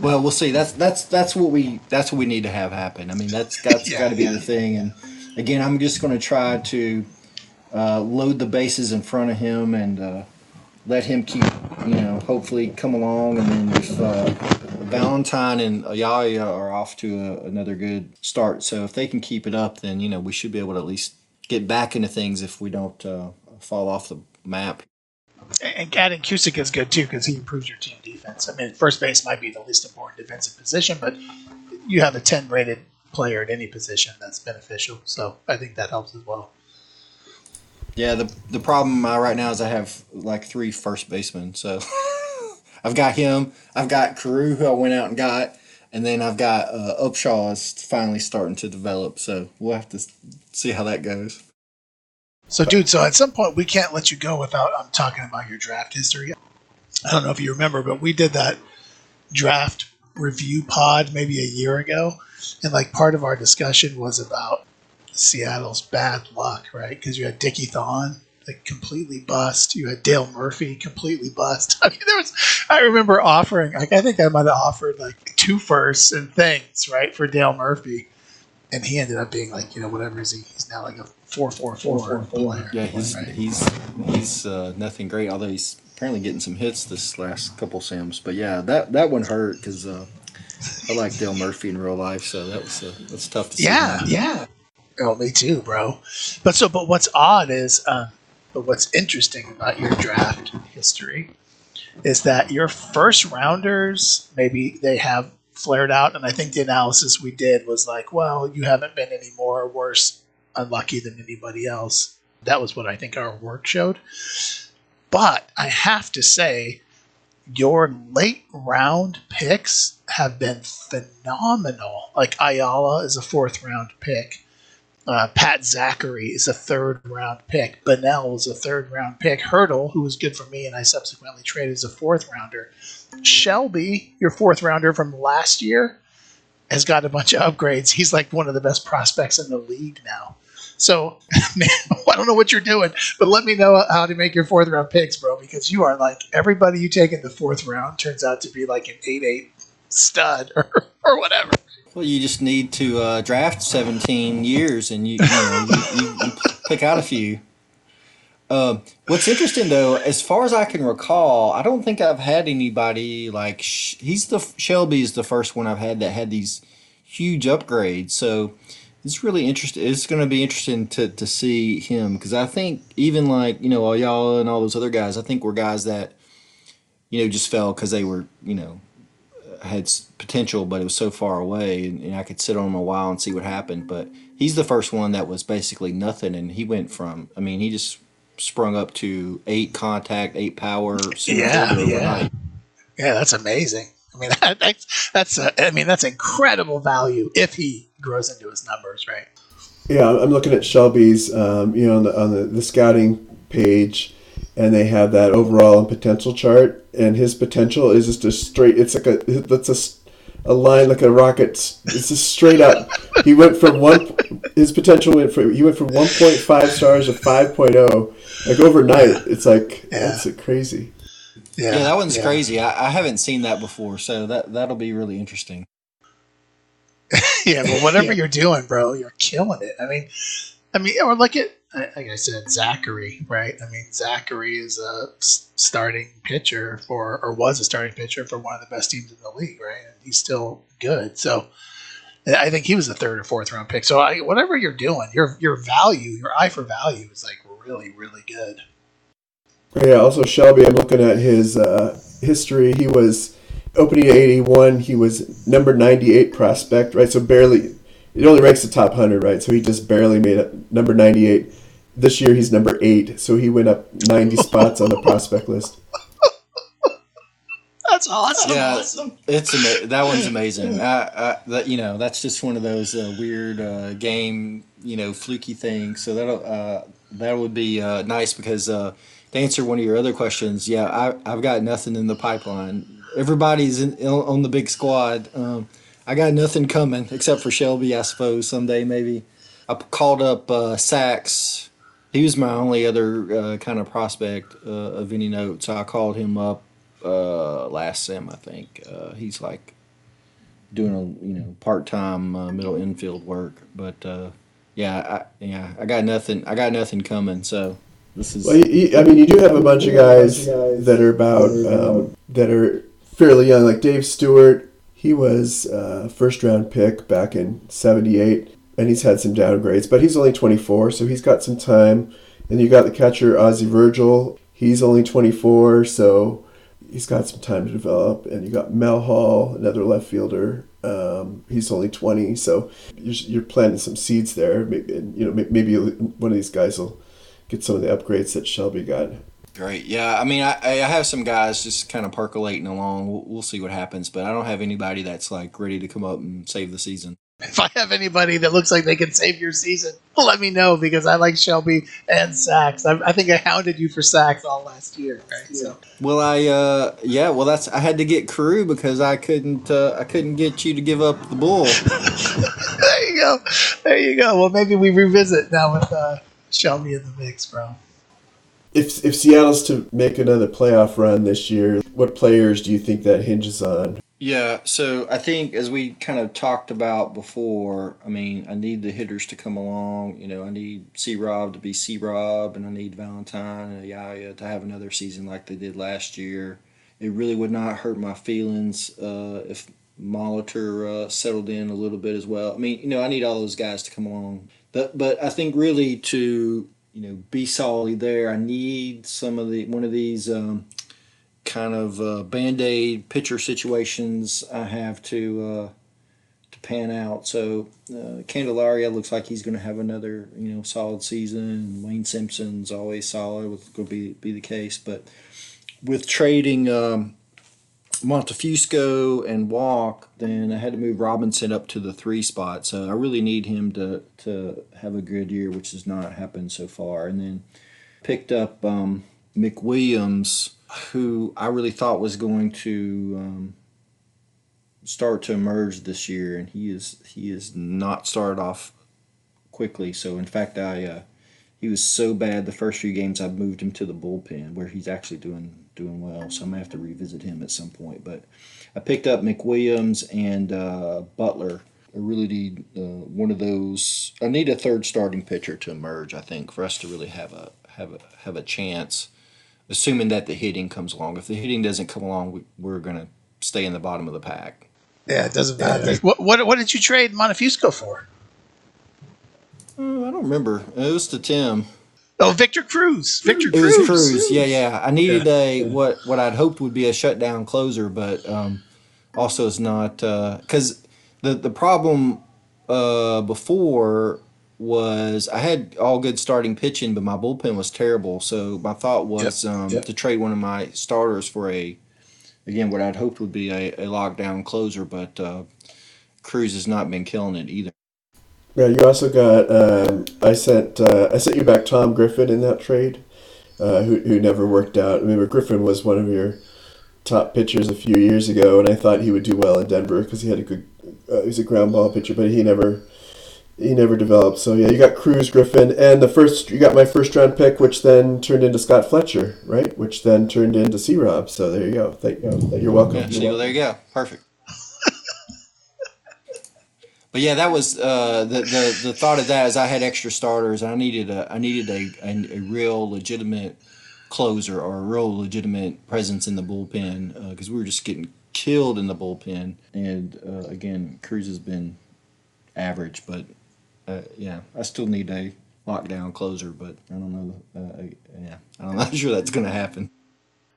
Well, we'll see. That's that's that's what we that's what we need to have happen. I mean, that's that's Yeah, got to be yeah. the thing. And again, I'm just going to try to uh, load the bases in front of him and uh, let him keep, you know, hopefully come along. And then if uh, Valentine and Ayala are off to a, another good start, so if they can keep it up, then you know we should be able to at least get back into things if we don't uh, fall off the map. And adding Cusick is good too because he improves your team defense. I mean, first base might be the least important defensive position, but you have a 10 rated player at any position that's beneficial. So I think that helps as well. Yeah, the the problem uh, right now is I have like three first basemen. So I've got him, I've got Carew, who I went out and got, and then I've got uh, Upshaw is finally starting to develop. So we'll have to see how that goes. So, dude, so at some point we can't let you go without um, talking about your draft history. I don't know if you remember, but we did that draft review pod maybe a year ago, and like part of our discussion was about Seattle's bad luck, right? Because you had Dickie Thon like completely bust. You had Dale Murphy completely bust. I mean, there was. I remember offering like I think I might have offered like two firsts and things right for Dale Murphy, and he ended up being like you know whatever is he? He's now like a four four four player. Yeah, he's right? he's he's uh, nothing great. Although he's apparently getting some hits this last couple sims. But yeah, that that one hurt because uh, I like Dale Murphy in real life, so that was uh, that's tough to see. Yeah, yeah. Oh, me too, bro. But so, but what's odd is, um, but what's interesting about your draft history is that your first rounders maybe they have flared out, and I think the analysis we did was like, well, you haven't been any more or worse unlucky than anybody else. That was what I think our work showed. But I have to say, your late round picks have been phenomenal. Like Ayala is a fourth round pick. Uh, Pat Zachry is a third round pick. Bennell is a third round pick. Hurdle, who was good for me and I subsequently traded, is a fourth rounder. Shelby, your fourth rounder from last year, has got a bunch of upgrades. He's like one of the best prospects in the league now. So, man, I don't know what you're doing, but let me know how to make your fourth round picks, bro, because you are like everybody you take in the fourth round turns out to be like an 8 8 stud or, or whatever. Well, you just need to uh, draft 17 years and you, you, know, you, you, you pick out a few. Um, what's interesting though, as far as I can recall, I don't think I've had anybody like he's the Shelby is the first one I've had that had these huge upgrades. So it's really interesting. It's going to be interesting to, to see him because I think even like you know Ayala and all those other guys, I think were guys that you know just fell because they were you know had potential, but it was so far away, and, and, I could sit on him a while and see what happened. But he's the first one that was basically nothing, and he went from I mean he just sprung up to eight contact, eight power. Yeah, yeah, yeah. That's amazing. I mean, that, that's that's a, I mean that's incredible value if he grows into his numbers, right? Yeah, I'm looking at Shelby's, um, you know, on the on the, the scouting page, and they have that overall and potential chart, and his potential is just a straight. It's like a that's a a line like a rocket. It's just straight up. He went from one. His potential went from he went from 1.5 stars to 5.0 like overnight. It's like yeah. that's crazy. Yeah, yeah that one's yeah. crazy. I, I haven't seen that before, so that that'll be really interesting. yeah, but whatever yeah. you're doing, bro, you're killing it. I mean, I mean, or look at like I said, Zachry, right? I mean, Zachry is a starting pitcher for, or was a starting pitcher for one of the best teams in the league, right? And he's still good. So I think he was a third or fourth round pick. So I, whatever you're doing, your your value, your eye for value is like really, really good. Yeah. Also, Shelby, I'm looking at his uh, history. He was opening at 81. He was number 98 prospect, right? So barely. It only ranks the top 100, right? So he just barely made it number 98. This year he's number eight, so he went up 90 spots on the prospect list. That's awesome. Yeah, it's ama- that one's amazing. I, I, that you know, that's just one of those uh, weird uh, game, you know, fluky things. So that uh, that would be uh, nice because uh, to answer one of your other questions, yeah, I, I've got nothing in the pipeline. Everybody's in, on the big squad. Um, I got nothing coming except for Shelby, I suppose someday maybe. I called up uh, Sax. He was my only other uh, kind of prospect uh, of any note, so I called him up uh, last sem. I think uh, he's like doing a you know part time uh, middle infield work, but yeah, I, yeah, I got nothing. I got nothing coming. So this is. Well, you, I mean, you do have a bunch of guys that are about um, that are fairly young, like Dave Stewart. He was uh, first round pick back in '78, and he's had some downgrades, but he's only 24, so he's got some time. And you got the catcher Ozzie Virgil. He's only 24, so he's got some time to develop. And you got Mel Hall, another left fielder. Um, he's only 20, so you're, you're planting some seeds there. Maybe, you know, maybe one of these guys will get some of the upgrades that Shelby got. Great. Yeah. I mean, I, I have some guys just kind of percolating along. We'll, we'll see what happens, but I don't have anybody that's like ready to come up and save the season. If I have anybody that looks like they can save your season, let me know because I like Shelby and Sax. I, I think I hounded you for Sax all last year. Right? So. Well, I uh, yeah. Well, that's I had to get Carew because I couldn't uh, I couldn't get you to give up the bull. there you go. There you go. Well, maybe we revisit now with uh, Shelby in the mix, bro. If if Seattle's to make another playoff run this year, what players do you think that hinges on? Yeah, so I think as we kind of talked about before, I mean, I need the hitters to come along. You know, I need C Rob to be C Rob, and I need Valentine and Yaya to have another season like they did last year. It really would not hurt my feelings uh, if Molitor uh, settled in a little bit as well. I mean, you know, I need all those guys to come along. But, but I think really to you know be solid there, I need some of the one of these. Um, kind of uh, band aid pitcher situations I have to uh, to pan out. So uh, Candelaria looks like he's going to have another you know solid season. Wayne Simpson's always solid, with going to be be the case. But with trading um, Montefusco and Walk, then I had to move Robinson up to the three spot. So I really need him to to have a good year, which has not happened so far. And then picked up um, McWilliams who I really thought was going to um, start to emerge this year, and he is he is not started off quickly. So in fact, I uh, he was so bad the first few games I moved him to the bullpen where he's actually doing doing well. So I'm gonna have to revisit him at some point. But I picked up McWilliams and uh, Butler. I really need uh, one of those. I need a third starting pitcher to emerge. I think for us to really have a have a have a chance assuming that the hitting comes along. If the hitting doesn't come along, we, are going to stay in the bottom of the pack. Yeah, it doesn't matter. What, what, what did you trade Montefusco for? I don't remember. It was to Tim. Oh, Victor Cruz. Victor It was Cruz. Cruz. Yeah, yeah. I needed a what what I'd hoped would be a shutdown closer, but um, also it's not because the the problem uh, before was I had all good starting pitching, but my bullpen was terrible. So my thought was um, Yep. to trade one of my starters for a again what I'd hoped would be a, a lockdown closer, but uh, Cruz has not been killing it either. Yeah, you also got. Um, I sent. Uh, I sent you back Tom Griffin in that trade, uh, who who never worked out. I mean, Griffin was one of your top pitchers a few years ago, and I thought he would do well in Denver because he had a good. Uh, he was a ground ball pitcher, but he never. He never developed. So yeah, you got Cruz, Griffin, and the first. You got my first round pick, which then turned into Scott Fletcher, right? Which then turned into C. Rob. So there you go. Thank you. You're welcome. Yeah, there you go. Perfect. But yeah, that was uh, the, the the thought of that is I had extra starters. And I needed a I needed a, a, a real legitimate closer or a real legitimate presence in the bullpen because we were just getting killed in the bullpen. And uh, again, Cruz has been average, but uh, yeah, I still need a lockdown closer. But I don't know. Uh, yeah, I'm not sure that's going to happen.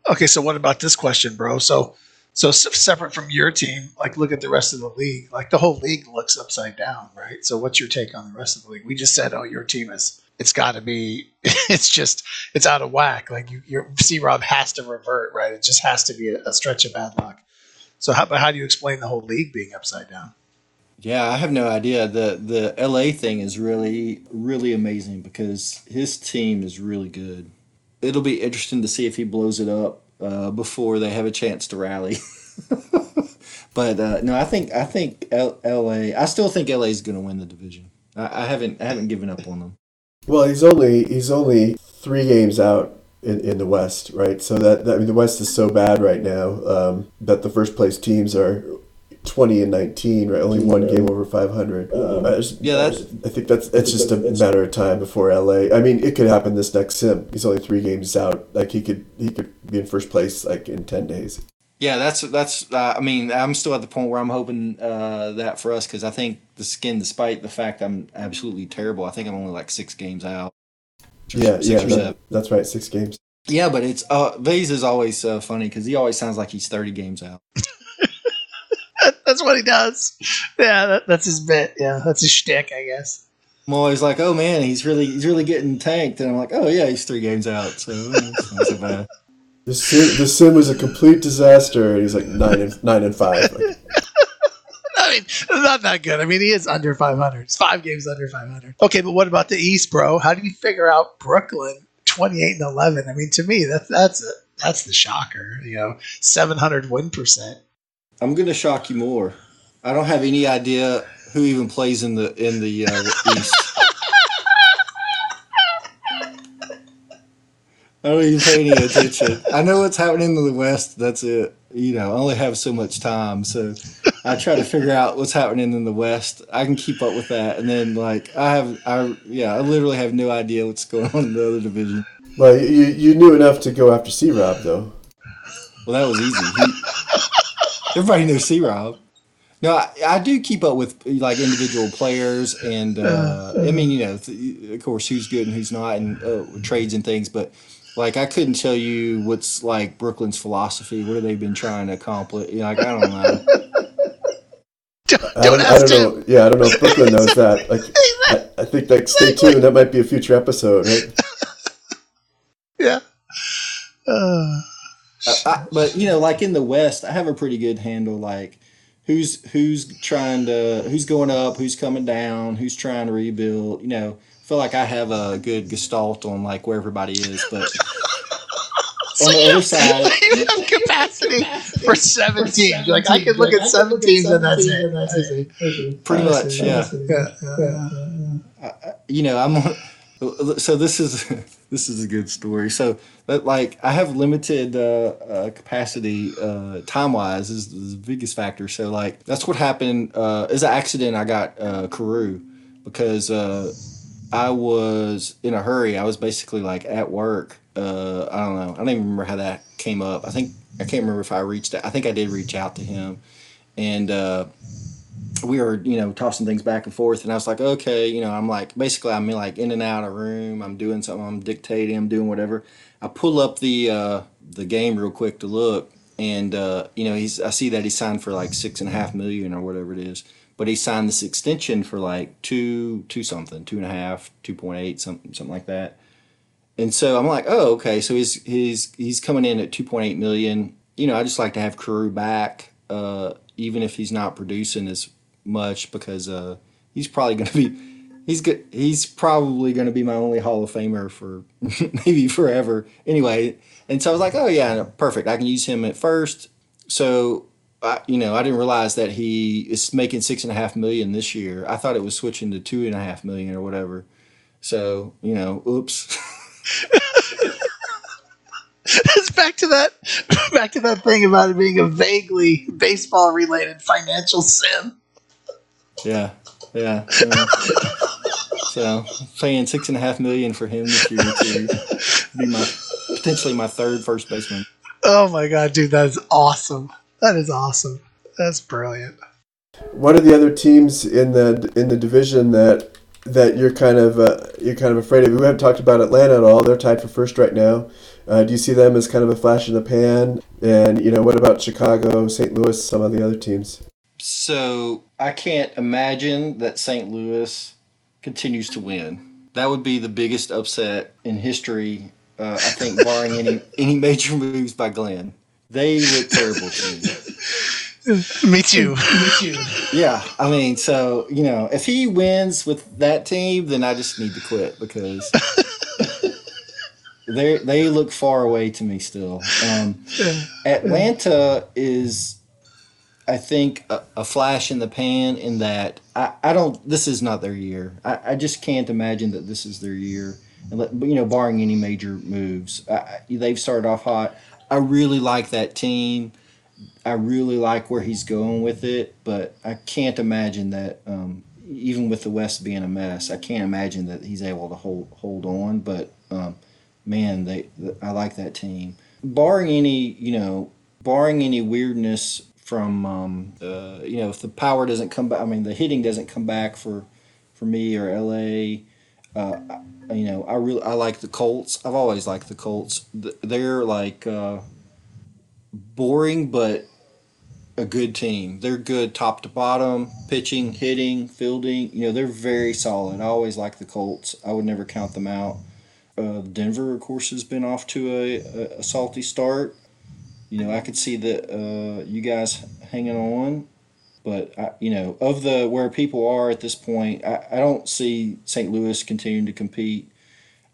Okay, so what about this question, bro? So, so separate from your team, like look at the rest of the league. Like the whole league looks upside down, right? So, what's your take on the rest of the league? We just said, oh, your team is. It's got to be. It's just. It's out of whack. Like you, your C. Rob has to revert, right? It just has to be a, a stretch of bad luck. So, how, how do you explain the whole league being upside down? Yeah, I have no idea. The the LA thing is really really amazing because his team is really good. It'll be interesting to see if he blows it up uh, before they have a chance to rally. but uh, no, I think I think L- LA. I still think LA is going to win the division. I, I haven't I haven't given up on them. Well, he's only he's only three games out in, in the West, right? So that, that I mean, the West is so bad right now um, that the first place teams are twenty and nineteen, right? Only one game over five hundred. Yeah, that's- I think that's it's just a matter of time before LA. I mean, it could happen this next sim. He's only three games out. Like he could he could be in first place like in ten days. Yeah, that's that's. Uh, I mean, I'm still at the point where I'm hoping uh, that for us because I think the skin, despite the fact I'm absolutely terrible, I think I'm only like six games out. Yeah, Six yeah, or that- seven. that's right. Six games. Yeah, but it's uh, Vase is always uh, funny because he always sounds like he's 30 games out. That's what he does. Yeah, that, that's his bit. Yeah, that's his shtick, I guess. I'm always like, oh man, he's really he's really getting tanked, and I'm like, oh yeah, he's three games out, so it's not so bad. The sim, the sim was a complete disaster, and he's like nine and nine and five. Like, I mean, not that good. I mean, he is under 500. It's five games under 500. Okay, but what about the East, bro? How do you figure out Brooklyn 28 and 11? I mean, to me, that's that's a, that's the shocker. You know, 700 win percent. I'm gonna shock you more. I don't have any idea who even plays in the in the uh, East. I don't even pay any attention. I know what's happening in the West. That's it. You know, I only have so much time, so I try to figure out what's happening in the West. I can keep up with that, and then like I have, I yeah, I literally have no idea what's going on in the other division. well, you you knew enough to go after C Rob though. Well, that was easy. He, everybody knows C Rob. No, I, I do keep up with like individual players, and uh, I mean, you know, th- of course, who's good and who's not, and uh, trades and things. But like, I couldn't tell you what's like Brooklyn's philosophy. What have they been trying to accomplish? You know, like, I don't know. Don't, I don't don't, I don't him. know. Yeah, I don't know if Brooklyn knows that. Like, I, I think like stay tuned. That might be a future episode, right? Yeah. Uh, I, but you know, like in the West, I have a pretty good handle. Like, who's who's trying to who's going up, who's coming down, who's trying to rebuild. You know, I feel like I have a good gestalt on like where everybody is. But on the other side, you have capacity for seven teams. Like I can look at seven teams and that's it. I see. pretty I much, see. yeah. Yeah, yeah, yeah. you know, I'm. So this is this is a good story. So, but like, I have limited uh, uh, capacity uh, time wise is, is the biggest factor. So, like, that's what happened. Uh, as an accident, I got uh, Carew because uh, I was in a hurry. I was basically like at work. Uh, I don't know. I don't even remember how that came up. I think I can't remember if I reached. out. I think I did reach out to him, and uh, we were you know tossing things back and forth, and I was like, okay, you know, I'm like basically I'm like in and out of room. I'm doing something. I'm dictating. I'm doing whatever. I pull up the uh, the game real quick to look, and uh, you know he's I see that he signed for like six and a half million or whatever it is, but he signed this extension for like two two something, two and a half, two point eight, something something like that. And so I'm like, oh, okay. So he's he's he's coming in at 2.8 million. You know, I just like to have Carew back, uh, even if he's not producing as much, because uh, he's probably going to be he's good. He's probably going to be my only Hall of Famer for maybe forever. Anyway, and so I was like, oh yeah, perfect. I can use him at first. So I, you know, I didn't realize that he is making six and a half million this year. I thought it was switching to two and a half million or whatever. So you know, oops. it's back to that back to that thing about it being a vaguely baseball related financial sim. Yeah, yeah. yeah. so paying six and a half million for him this year to be my potentially my third first baseman. Oh my god, dude, that is awesome. That is awesome. That's brilliant. What are the other teams in the in the division that that you're kind of uh, you're kind of afraid of? We haven't talked about Atlanta at all. They're tied for first right now. Uh, do you see them as kind of a flash in the pan? And you know, what about Chicago, St. Louis, some of the other teams? So I can't imagine that St. Louis continues to win. That would be the biggest upset in history. Uh, I think, barring any any major moves by Glenn. They look terrible to me. Me too. Me too. Yeah, I mean, so you know, if he wins with that team, then I just need to quit because they they look far away to me still. Um, Atlanta is, I think, a, a, flash in the pan in that I, I don't. This is not their year. I, I just can't imagine that this is their year. And let, you know, barring any major moves, I, they've started off hot. I really like that team. I really like where he's going with it, but I can't imagine that. Um, even with the West being a mess, I can't imagine that he's able to hold hold on. But um, man, they I like that team. Barring any, you know, barring any weirdness from, um, uh, you know, if the power doesn't come back, I mean, the hitting doesn't come back for, for me or LA. Uh, you know, I really I like the Colts. I've always liked the Colts. They're like uh, boring, but a good team. They're good top to bottom, pitching, hitting, fielding. You know, they're very solid. I always like the Colts. I would never count them out. Uh, Denver, of course, has been off to a, a, a salty start. You know, I could see that uh, you guys hanging on, but I, you know, of the where people are at this point, I, I don't see St. Louis continuing to compete.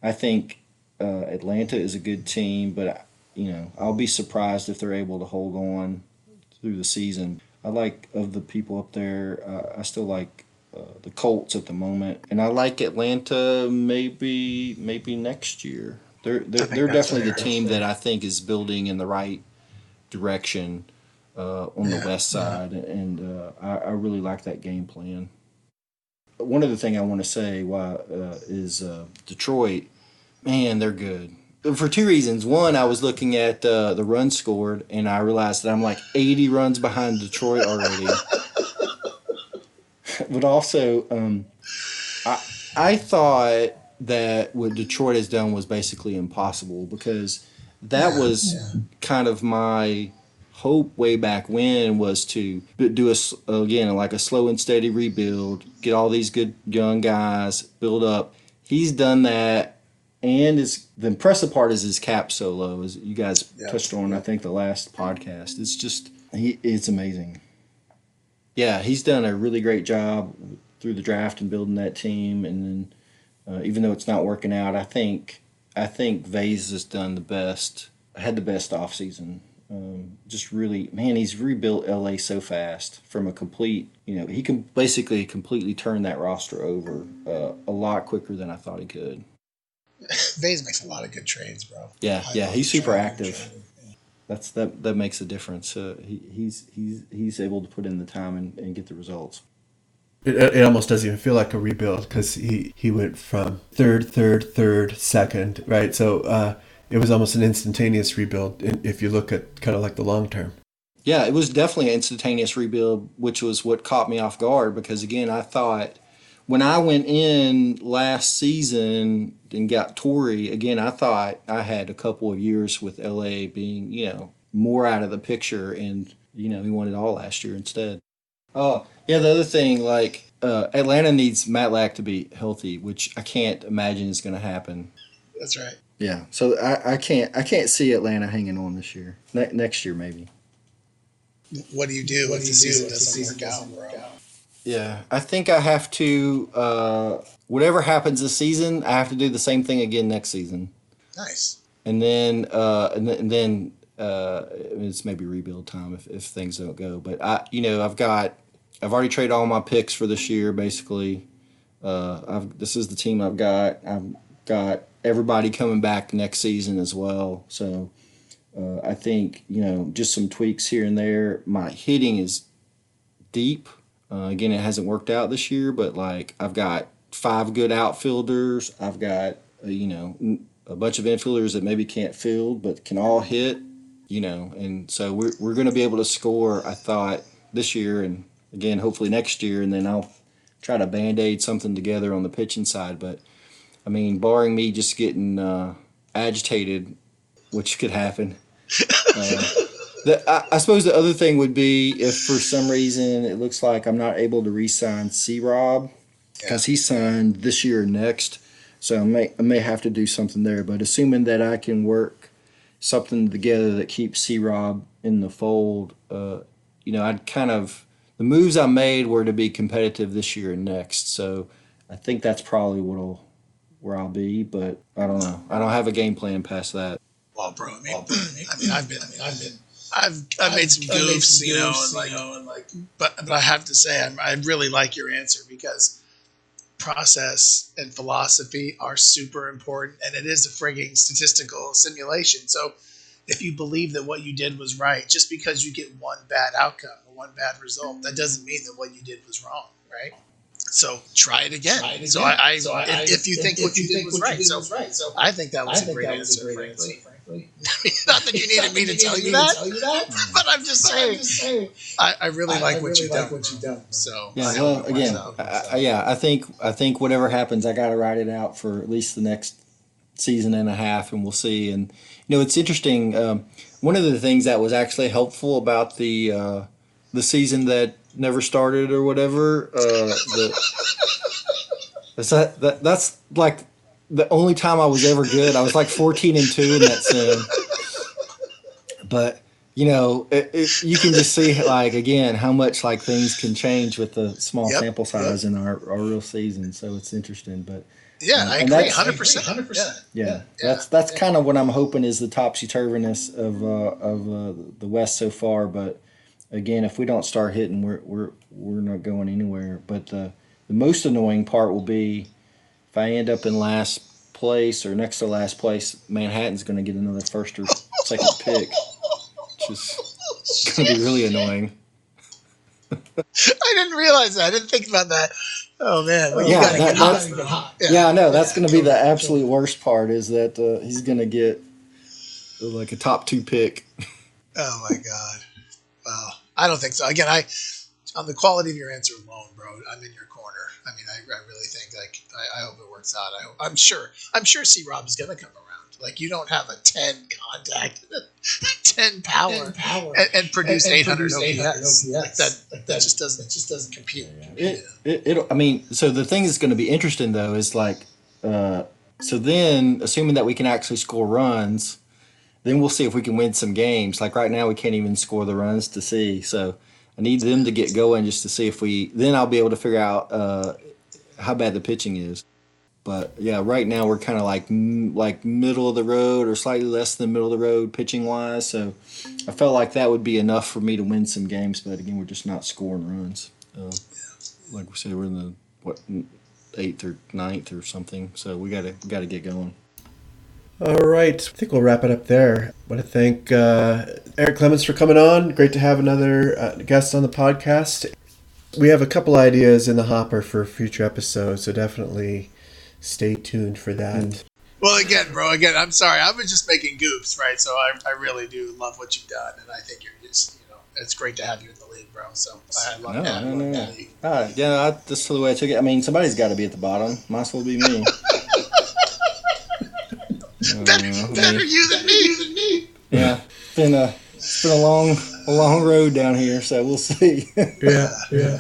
I think uh, Atlanta is a good team, but you know, I'll be surprised if they're able to hold on through the season. I like of the people up there. Uh, I still like uh, the Colts at the moment, and I like Atlanta maybe maybe next year. They're they're, they're definitely the team that I think is building in the right direction uh, on yeah, the west side, yeah. and uh, I, I, really like that game plan. One other thing I want to say why uh, is uh, Detroit. Man, they're good for two reasons. One, I was looking at the runs scored, and I realized that I'm like 80 runs behind Detroit already. but also, um, I I thought that what Detroit has done was basically impossible because that yeah, was. Kind of my hope way back when was to do a again like a slow and steady rebuild, get all these good young guys, build up. He's done that, and is the impressive part is his cap so low, as you guys yeah, touched on. I think the last podcast. It's just he, it's amazing yeah, he's done a really great job through the draft and building that team. And then, uh, even though it's not working out, I think I think Vase has done the best, had the best offseason. Um, just really, man, he's rebuilt LA so fast from a complete, you know, he can basically completely turn that roster over uh, a lot quicker than I thought he could. Vase makes a lot of good trades, bro. Yeah, I yeah, he's super active that's that that makes a difference. Uh, he, he's he's he's able to put in the time and, and get the results. It, it almost doesn't even feel like a rebuild because he, he went from third, third, third, second, right? So uh, it was almost an instantaneous rebuild if you look at kind of like the long term. Yeah, it was definitely an instantaneous rebuild, which was what caught me off guard because again, I thought when I went in last season and got Torrey again, I thought I had a couple of years with LA being you know more out of the picture, and you know he won it all last year instead. Oh yeah, the other thing like uh, Atlanta needs Matlack to be healthy, which I can't imagine is going to happen. That's right. Yeah, so I, I can't I can't see Atlanta hanging on this year. Ne- next year maybe. What do you do what if the season doesn't work out, bro? Yeah, I think I have to. Uh, whatever happens this season, I have to do the same thing again next season, Nice. and then uh, and then, and then uh, it's maybe rebuild time if, if things don't go. But I, you know, I've got I've already traded all my picks for this year. Basically, uh, I've this is the team I've got. I've got everybody coming back next season as well. So uh, I think you know just some tweaks here and there. My hitting is deep. Uh, again, it hasn't worked out this year, but like I've got five good outfielders. I've got uh, you know a bunch of infielders that maybe can't field but can all hit. You know, and so we're we're going to be able to score. I thought this year, and again hopefully next year, and then I'll try to band aid something together on the pitching side. But I mean, barring me just getting uh, agitated, which could happen. Uh, the, I, I suppose the other thing would be if for some reason it looks like I'm not able to re-sign C. Rob because he signed this year or next, so I may I may have to do something there. But assuming that I can work something together that keeps C. Rob in the fold, uh, you know, I'd kind of the moves I made were to be competitive this year and next. So I think that's probably what'll where I'll be. But I don't know. I don't have a game plan past that. Well, bro, I mean, I mean, I've been, I mean, I've been, I've, I've made some goofs, you know, and like, and like, but, but I have to say, I, I really like your answer because process and philosophy are super important, and it is a frigging statistical simulation. So, if you believe that what you did was right, just because you get one bad outcome or one bad result, that doesn't mean that what you did was wrong, right? So try it again. Try it So. I, I, So I- if, I- if you think if what you, you did think was right, did so was right. So I think that was I a think great that was answer, a great frankly. answer, frankly. Not that you needed me to tell you that, tell you that. but I'm just But I'm saying, just saying, I, I really I- like I what really you've like done. what you've done. So Yeah, I well, again. I, I, yeah, I think I think whatever happens, I got to ride it out for at least the next season and a half, and we'll see. And you know, it's interesting. Um, one of the things that was actually helpful about the uh, the season that never started or whatever, uh, the, is that, that that's like the only time I was ever good. I was like fourteen and two in that sim, but you know, it, it, you can just see like again how much like things can change with the small Yep, sample size in our, our real season. So it's interesting, but yeah, I agree, hundred percent, hundred percent. yeah, that's that's kind of what I'm hoping is the topsy turviness of uh, of uh, the West so far. But again, if we don't start hitting, we're we're we're not going anywhere. But the the most annoying part will be if I end up in last place or next to last place, Manhattan's going to get another first or second pick, which is going to be really annoying. I didn't realize that. I didn't think about that. Oh man, well, Yeah, that- get hot. that's- Get hot. Yeah, I know. That's going to be the absolute worst part is that uh, he's going to get like a top two pick. Oh my god. Well, I don't think so. Again, I on the quality of your answer alone, bro, I'm in your corner. I mean, I, I really think like I, I hope it works out. I hope, I'm sure. I'm sure C Rob is gonna come around. Like you don't have a ten contact, ten power, And power. and, and produce and 800 produce OPS. Like that, Like that just doesn't It just doesn't compute. It, it, it, I mean, so the thing that's going to be interesting though is like, uh, so then assuming that we can actually score runs, then we'll see if we can win some games. Like right now, we can't even score the runs to see. So I need them to get going just to see if we. Then I'll be able to figure out uh, how bad the pitching is. But yeah, right now we're kind of like like middle of the road or slightly less than middle of the road pitching wise. So I felt like that would be enough for me to win some games. But again, we're just not scoring runs. Um, like we said, we're in the what eighth or ninth or something. So we gotta we gotta get going. All right, I think we'll wrap it up there. I want to thank uh, Eric Clemons for coming on. Great to have another uh, guest on the podcast. We have a couple ideas in the hopper for future episodes, so definitely stay tuned for that. Well, again, bro, again, I'm sorry. I was just making goofs, right? So I, I really do love what you've done, and I think you're just, you know, it's great to have you in the league, bro. So I love No, that. no, no, no. league. Ah, yeah, I, that's the way I took it. I mean, somebody's got to be at the bottom. Might as well be me. Uh, Better, better you than me. Than me. yeah, it's been a it's been a long a long road down here, so we'll see. Yeah, yeah.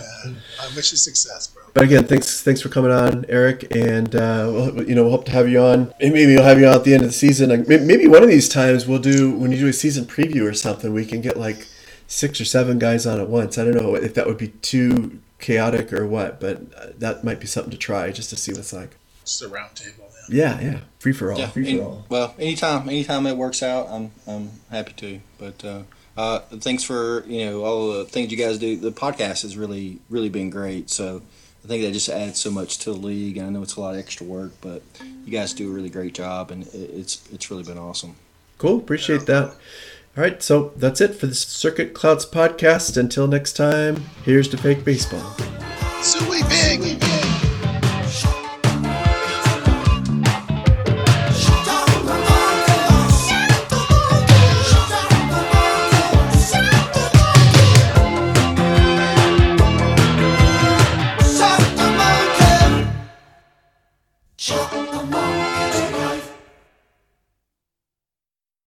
I wish you success, bro. But again, thanks thanks for coming on, Eric, and uh, we'll, you know, we'll hope to have you on. Maybe we'll have you on at the end of the season. Like, Maybe one of these times we'll do when you do a season preview or something. We can get like six or seven guys on at once. I don't know if that would be too chaotic or what, but uh, that might be something to try just to see what's like. Just a round table. Yeah. Yeah, yeah, free for all, yeah, free any- for all. well, anytime anytime it works out, I'm I'm happy to. But uh, uh, thanks for you know all the things you guys do. The podcast has really really been great. So I think that just adds so much to the league. And I know it's a lot of extra work, but you guys do a really great job, and it, it's it's really been awesome. Cool, appreciate that. All right, so that's it for the Circuit Clouds podcast. Until next time, here's to fake baseball. Suey big.